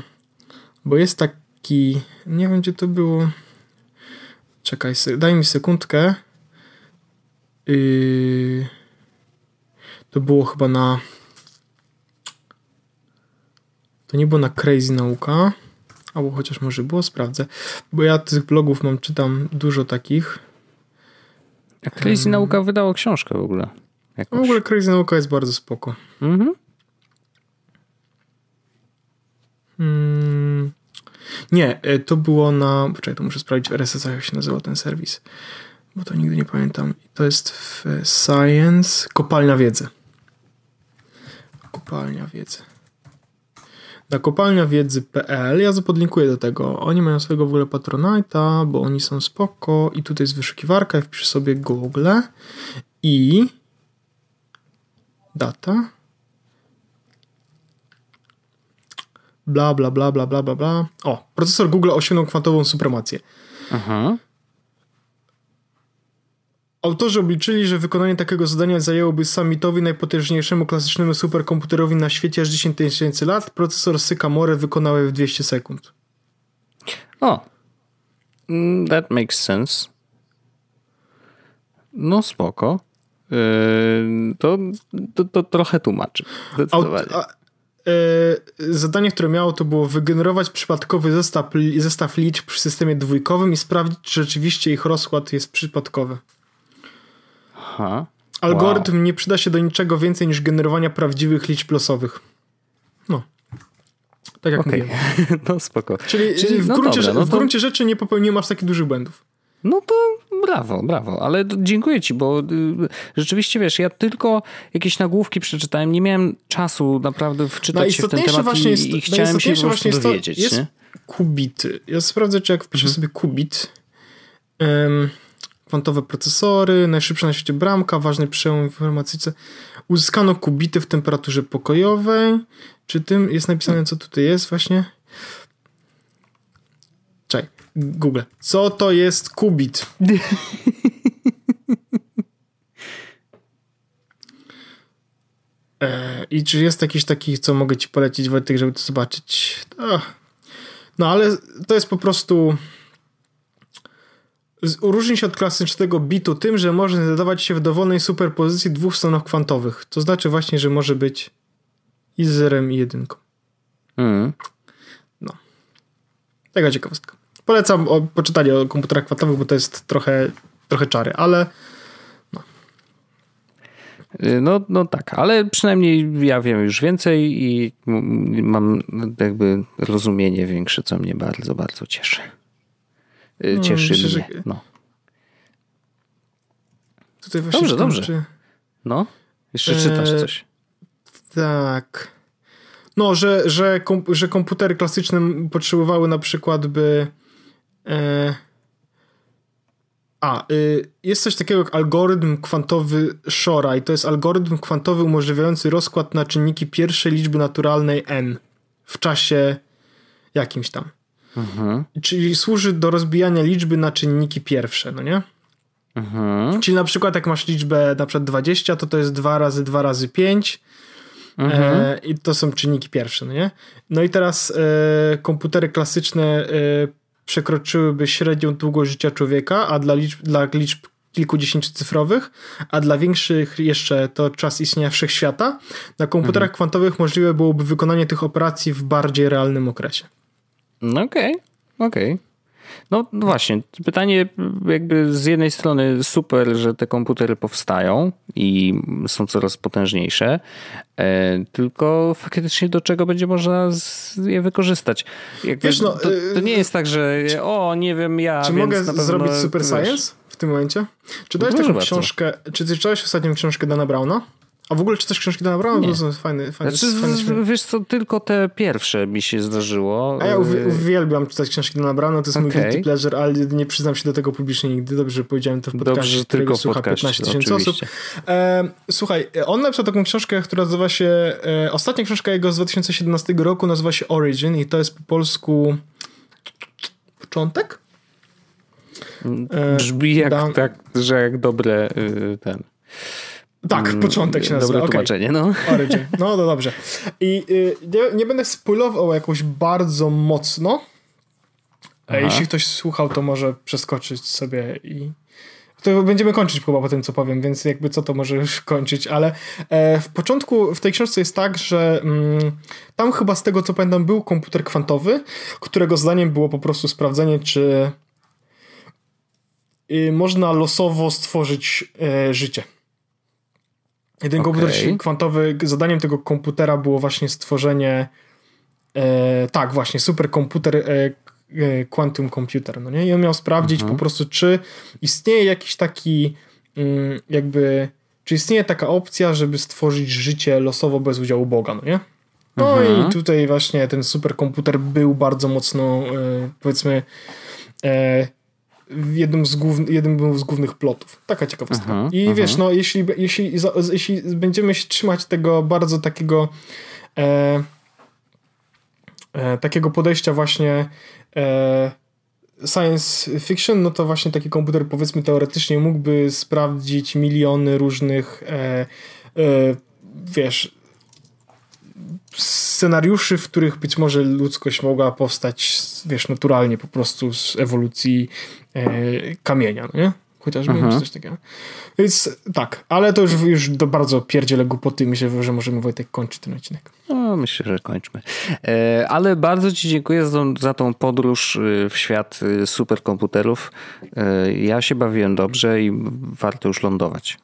Speaker 1: bo jest taki, nie wiem gdzie to było, Czekaj, daj mi sekundkę. Yy, to było chyba na. To nie było na Crazy Nauka. Albo chociaż może było, sprawdzę. Bo ja tych blogów mam, czytam dużo takich.
Speaker 2: A Crazy um, Nauka wydało książkę w ogóle.
Speaker 1: Jakoś. W ogóle Crazy Nauka jest bardzo spoko. Mhm. Hmm. Nie, e, to było na. Poczekaj, to muszę sprawdzić w RSS, jak się nazywał ten serwis. Bo to nigdy nie pamiętam. To jest w Science Kopalnia Wiedzy. Kopalnia Wiedzy. Na kopalniawiedzy.pl ja zapodlinkuję do tego. Oni mają swojego w ogóle Patronite'a, bo oni są spoko i tutaj jest wyszukiwarka, ja wpiszę sobie Google i data bla, bla, bla, bla, bla, bla, bla. O, procesor Google osiągnął kwantową supremację. Aha. Autorzy obliczyli, że wykonanie takiego zadania zajęłoby summitowi najpotężniejszemu klasycznemu superkomputerowi na świecie aż 10 tysięcy lat. Procesor Sycamore wykonał je w 200 sekund.
Speaker 2: O, mm, that makes sense. No spoko. Yy, to, to, to trochę tłumaczy. Zdecydowanie. Aut,
Speaker 1: E, zadanie, które miało, to było wygenerować przypadkowy zestaw, zestaw liczb przy systemie dwójkowym i sprawdzić, czy rzeczywiście ich rozkład jest przypadkowy. Aha. Algorytm wow. nie przyda się do niczego więcej niż generowania prawdziwych liczb losowych. No. Tak jak okay. mówiłem.
Speaker 2: No spoko.
Speaker 1: Czyli, Czyli w, no gruncie, dobra, no to... w gruncie rzeczy nie popełniłem aż takich dużych błędów.
Speaker 2: No to brawo, brawo, ale dziękuję ci, bo y, rzeczywiście wiesz, ja tylko jakieś nagłówki przeczytałem, nie miałem czasu naprawdę wczytać się w ten temat i, jest, i chciałem się po prostu jest dowiedzieć.
Speaker 1: jest kubity. Ja sprawdzę, czy jak wpiszę mhm. sobie kubit, um, kwantowe procesory, najszybsza na świecie bramka, ważny przełom w informatyce. Uzyskano kubity w temperaturze pokojowej. Czy tym jest napisane, co tutaj jest właśnie? Czekaj, Google. Co to jest kubit? e, I czy jest jakiś taki, co mogę ci polecić, Wojtek, żeby to zobaczyć? No, ale to jest po prostu... Różni się od klasycznego bitu tym, że może znajdować się w dowolnej superpozycji dwóch stronach kwantowych. To znaczy właśnie, że może być i zerem i jedynką. Mm. No. Taka ciekawostka. Polecam o, poczytanie o komputerach kwantowych, bo to jest trochę, trochę czary, ale no.
Speaker 2: No, no tak, ale przynajmniej ja wiem już więcej i mam jakby rozumienie większe, co mnie bardzo, bardzo cieszy. No, cieszy myślę, mnie. Że... No.
Speaker 1: Tutaj właśnie dobrze, dobrze. Czy...
Speaker 2: No, jeszcze czytasz e, coś.
Speaker 1: Tak. No, że, że, kom, że komputery klasyczne potrzebowały na przykład by. E, a, y, jest coś takiego jak algorytm kwantowy Shora i to jest algorytm kwantowy umożliwiający rozkład na czynniki pierwszej liczby naturalnej n w czasie jakimś tam. Mhm. Czyli służy do rozbijania liczby na czynniki pierwsze, no nie? Mhm. Czyli na przykład jak masz liczbę na przykład 20, to to jest 2 razy 2 razy 5 mhm. e, i to są czynniki pierwsze, no nie? No i teraz e, komputery klasyczne e, przekroczyłyby średnią długość życia człowieka, a dla liczb, dla liczb kilkudziesięciocyfrowych, a dla większych jeszcze to czas istnienia wszechświata. Na komputerach mhm. kwantowych możliwe byłoby wykonanie tych operacji w bardziej realnym okresie.
Speaker 2: No okej, okay, okej. Okay. No, no właśnie, pytanie jakby z jednej strony super, że te komputery powstają i są coraz potężniejsze, e, tylko faktycznie do czego będzie można je wykorzystać? Jakby wiesz, no, to, to, nie jest tak, że o, nie wiem, ja.
Speaker 1: Czy mogę pewno, zrobić super wiesz, science w tym momencie? Czy dałeś taką książkę, czy czytałeś ostatnią książkę Dana Browna? A w ogóle czytasz książki Dana Browna? To są fajne, fajne,
Speaker 2: znaczy, wiesz co, tylko te pierwsze mi się zdarzyło.
Speaker 1: A ja uwielbiam czytać książki Dana Browna, to jest okay. mój guilty pleasure, ale nie przyznam się do tego publicznie nigdy. Dobrze, że powiedziałem to w podcaście, Dobrze, którego słucha 15 tysięcy osób. E, słuchaj, on napisał taką książkę, która nazywa się, e, ostatnia książka jego z 2017 roku nazywa się Origin i to jest po polsku początek?
Speaker 2: E, Brzmi jak, tak, że jak dobre y, ten
Speaker 1: tak, mm, początek się nazywa.
Speaker 2: Dobre tłumaczenie, okay. no.
Speaker 1: Origin. No, no dobrze. I y, nie, nie, będę spoilował jakoś bardzo mocno. Aha. Jeśli ktoś słuchał, to może przeskoczyć sobie i... To będziemy kończyć chyba po tym, co powiem, więc jakby co to może już kończyć, ale e, w początku w tej książce jest tak, że mm, tam chyba z tego, co pamiętam, był komputer kwantowy, którego zdaniem było po prostu sprawdzenie, czy y, można losowo stworzyć e, życie. Jeden okay. komputer kwantowy, zadaniem tego komputera było właśnie stworzenie e, tak, właśnie, superkomputer e, e, quantum computer, no nie? I on miał sprawdzić mhm. po prostu, czy istnieje jakiś taki mm, jakby, czy istnieje taka opcja, żeby stworzyć życie losowo bez udziału Boga, no nie? No mhm. i tutaj właśnie ten superkomputer był bardzo mocno, e, powiedzmy, e, jednym z, głów, jednym z głównych plotów. Taka ciekawostka. Uh -huh, I uh -huh. wiesz, no jeśli, jeśli, jeśli będziemy się trzymać tego bardzo takiego e, e, takiego podejścia właśnie e, science fiction, no to właśnie taki komputer powiedzmy teoretycznie mógłby sprawdzić miliony różnych e, e, wiesz scenariuszy, w których być może ludzkość mogła powstać, wiesz, naturalnie po prostu z ewolucji e, kamienia, no nie? Chociażby mhm. coś takiego. Więc tak, ale to już, już do bardzo pierdziele głupoty. Myślę, że możemy Wojtek kończyć ten odcinek.
Speaker 2: No, myślę, że kończmy. E, ale bardzo Ci dziękuję za, za tą podróż e, w świat e, superkomputerów. Ja się bawiłem dobrze i warto już lądować.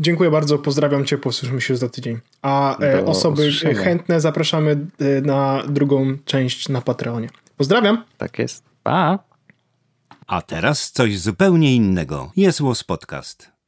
Speaker 1: Dziękuję bardzo, pozdrawiam Cię, posłyszymy się za tydzień. A e, osoby chętne zapraszamy e, na drugą część na Patreonie. Pozdrawiam.
Speaker 2: Tak jest. Pa.
Speaker 3: A teraz coś zupełnie innego. Jest Podcast.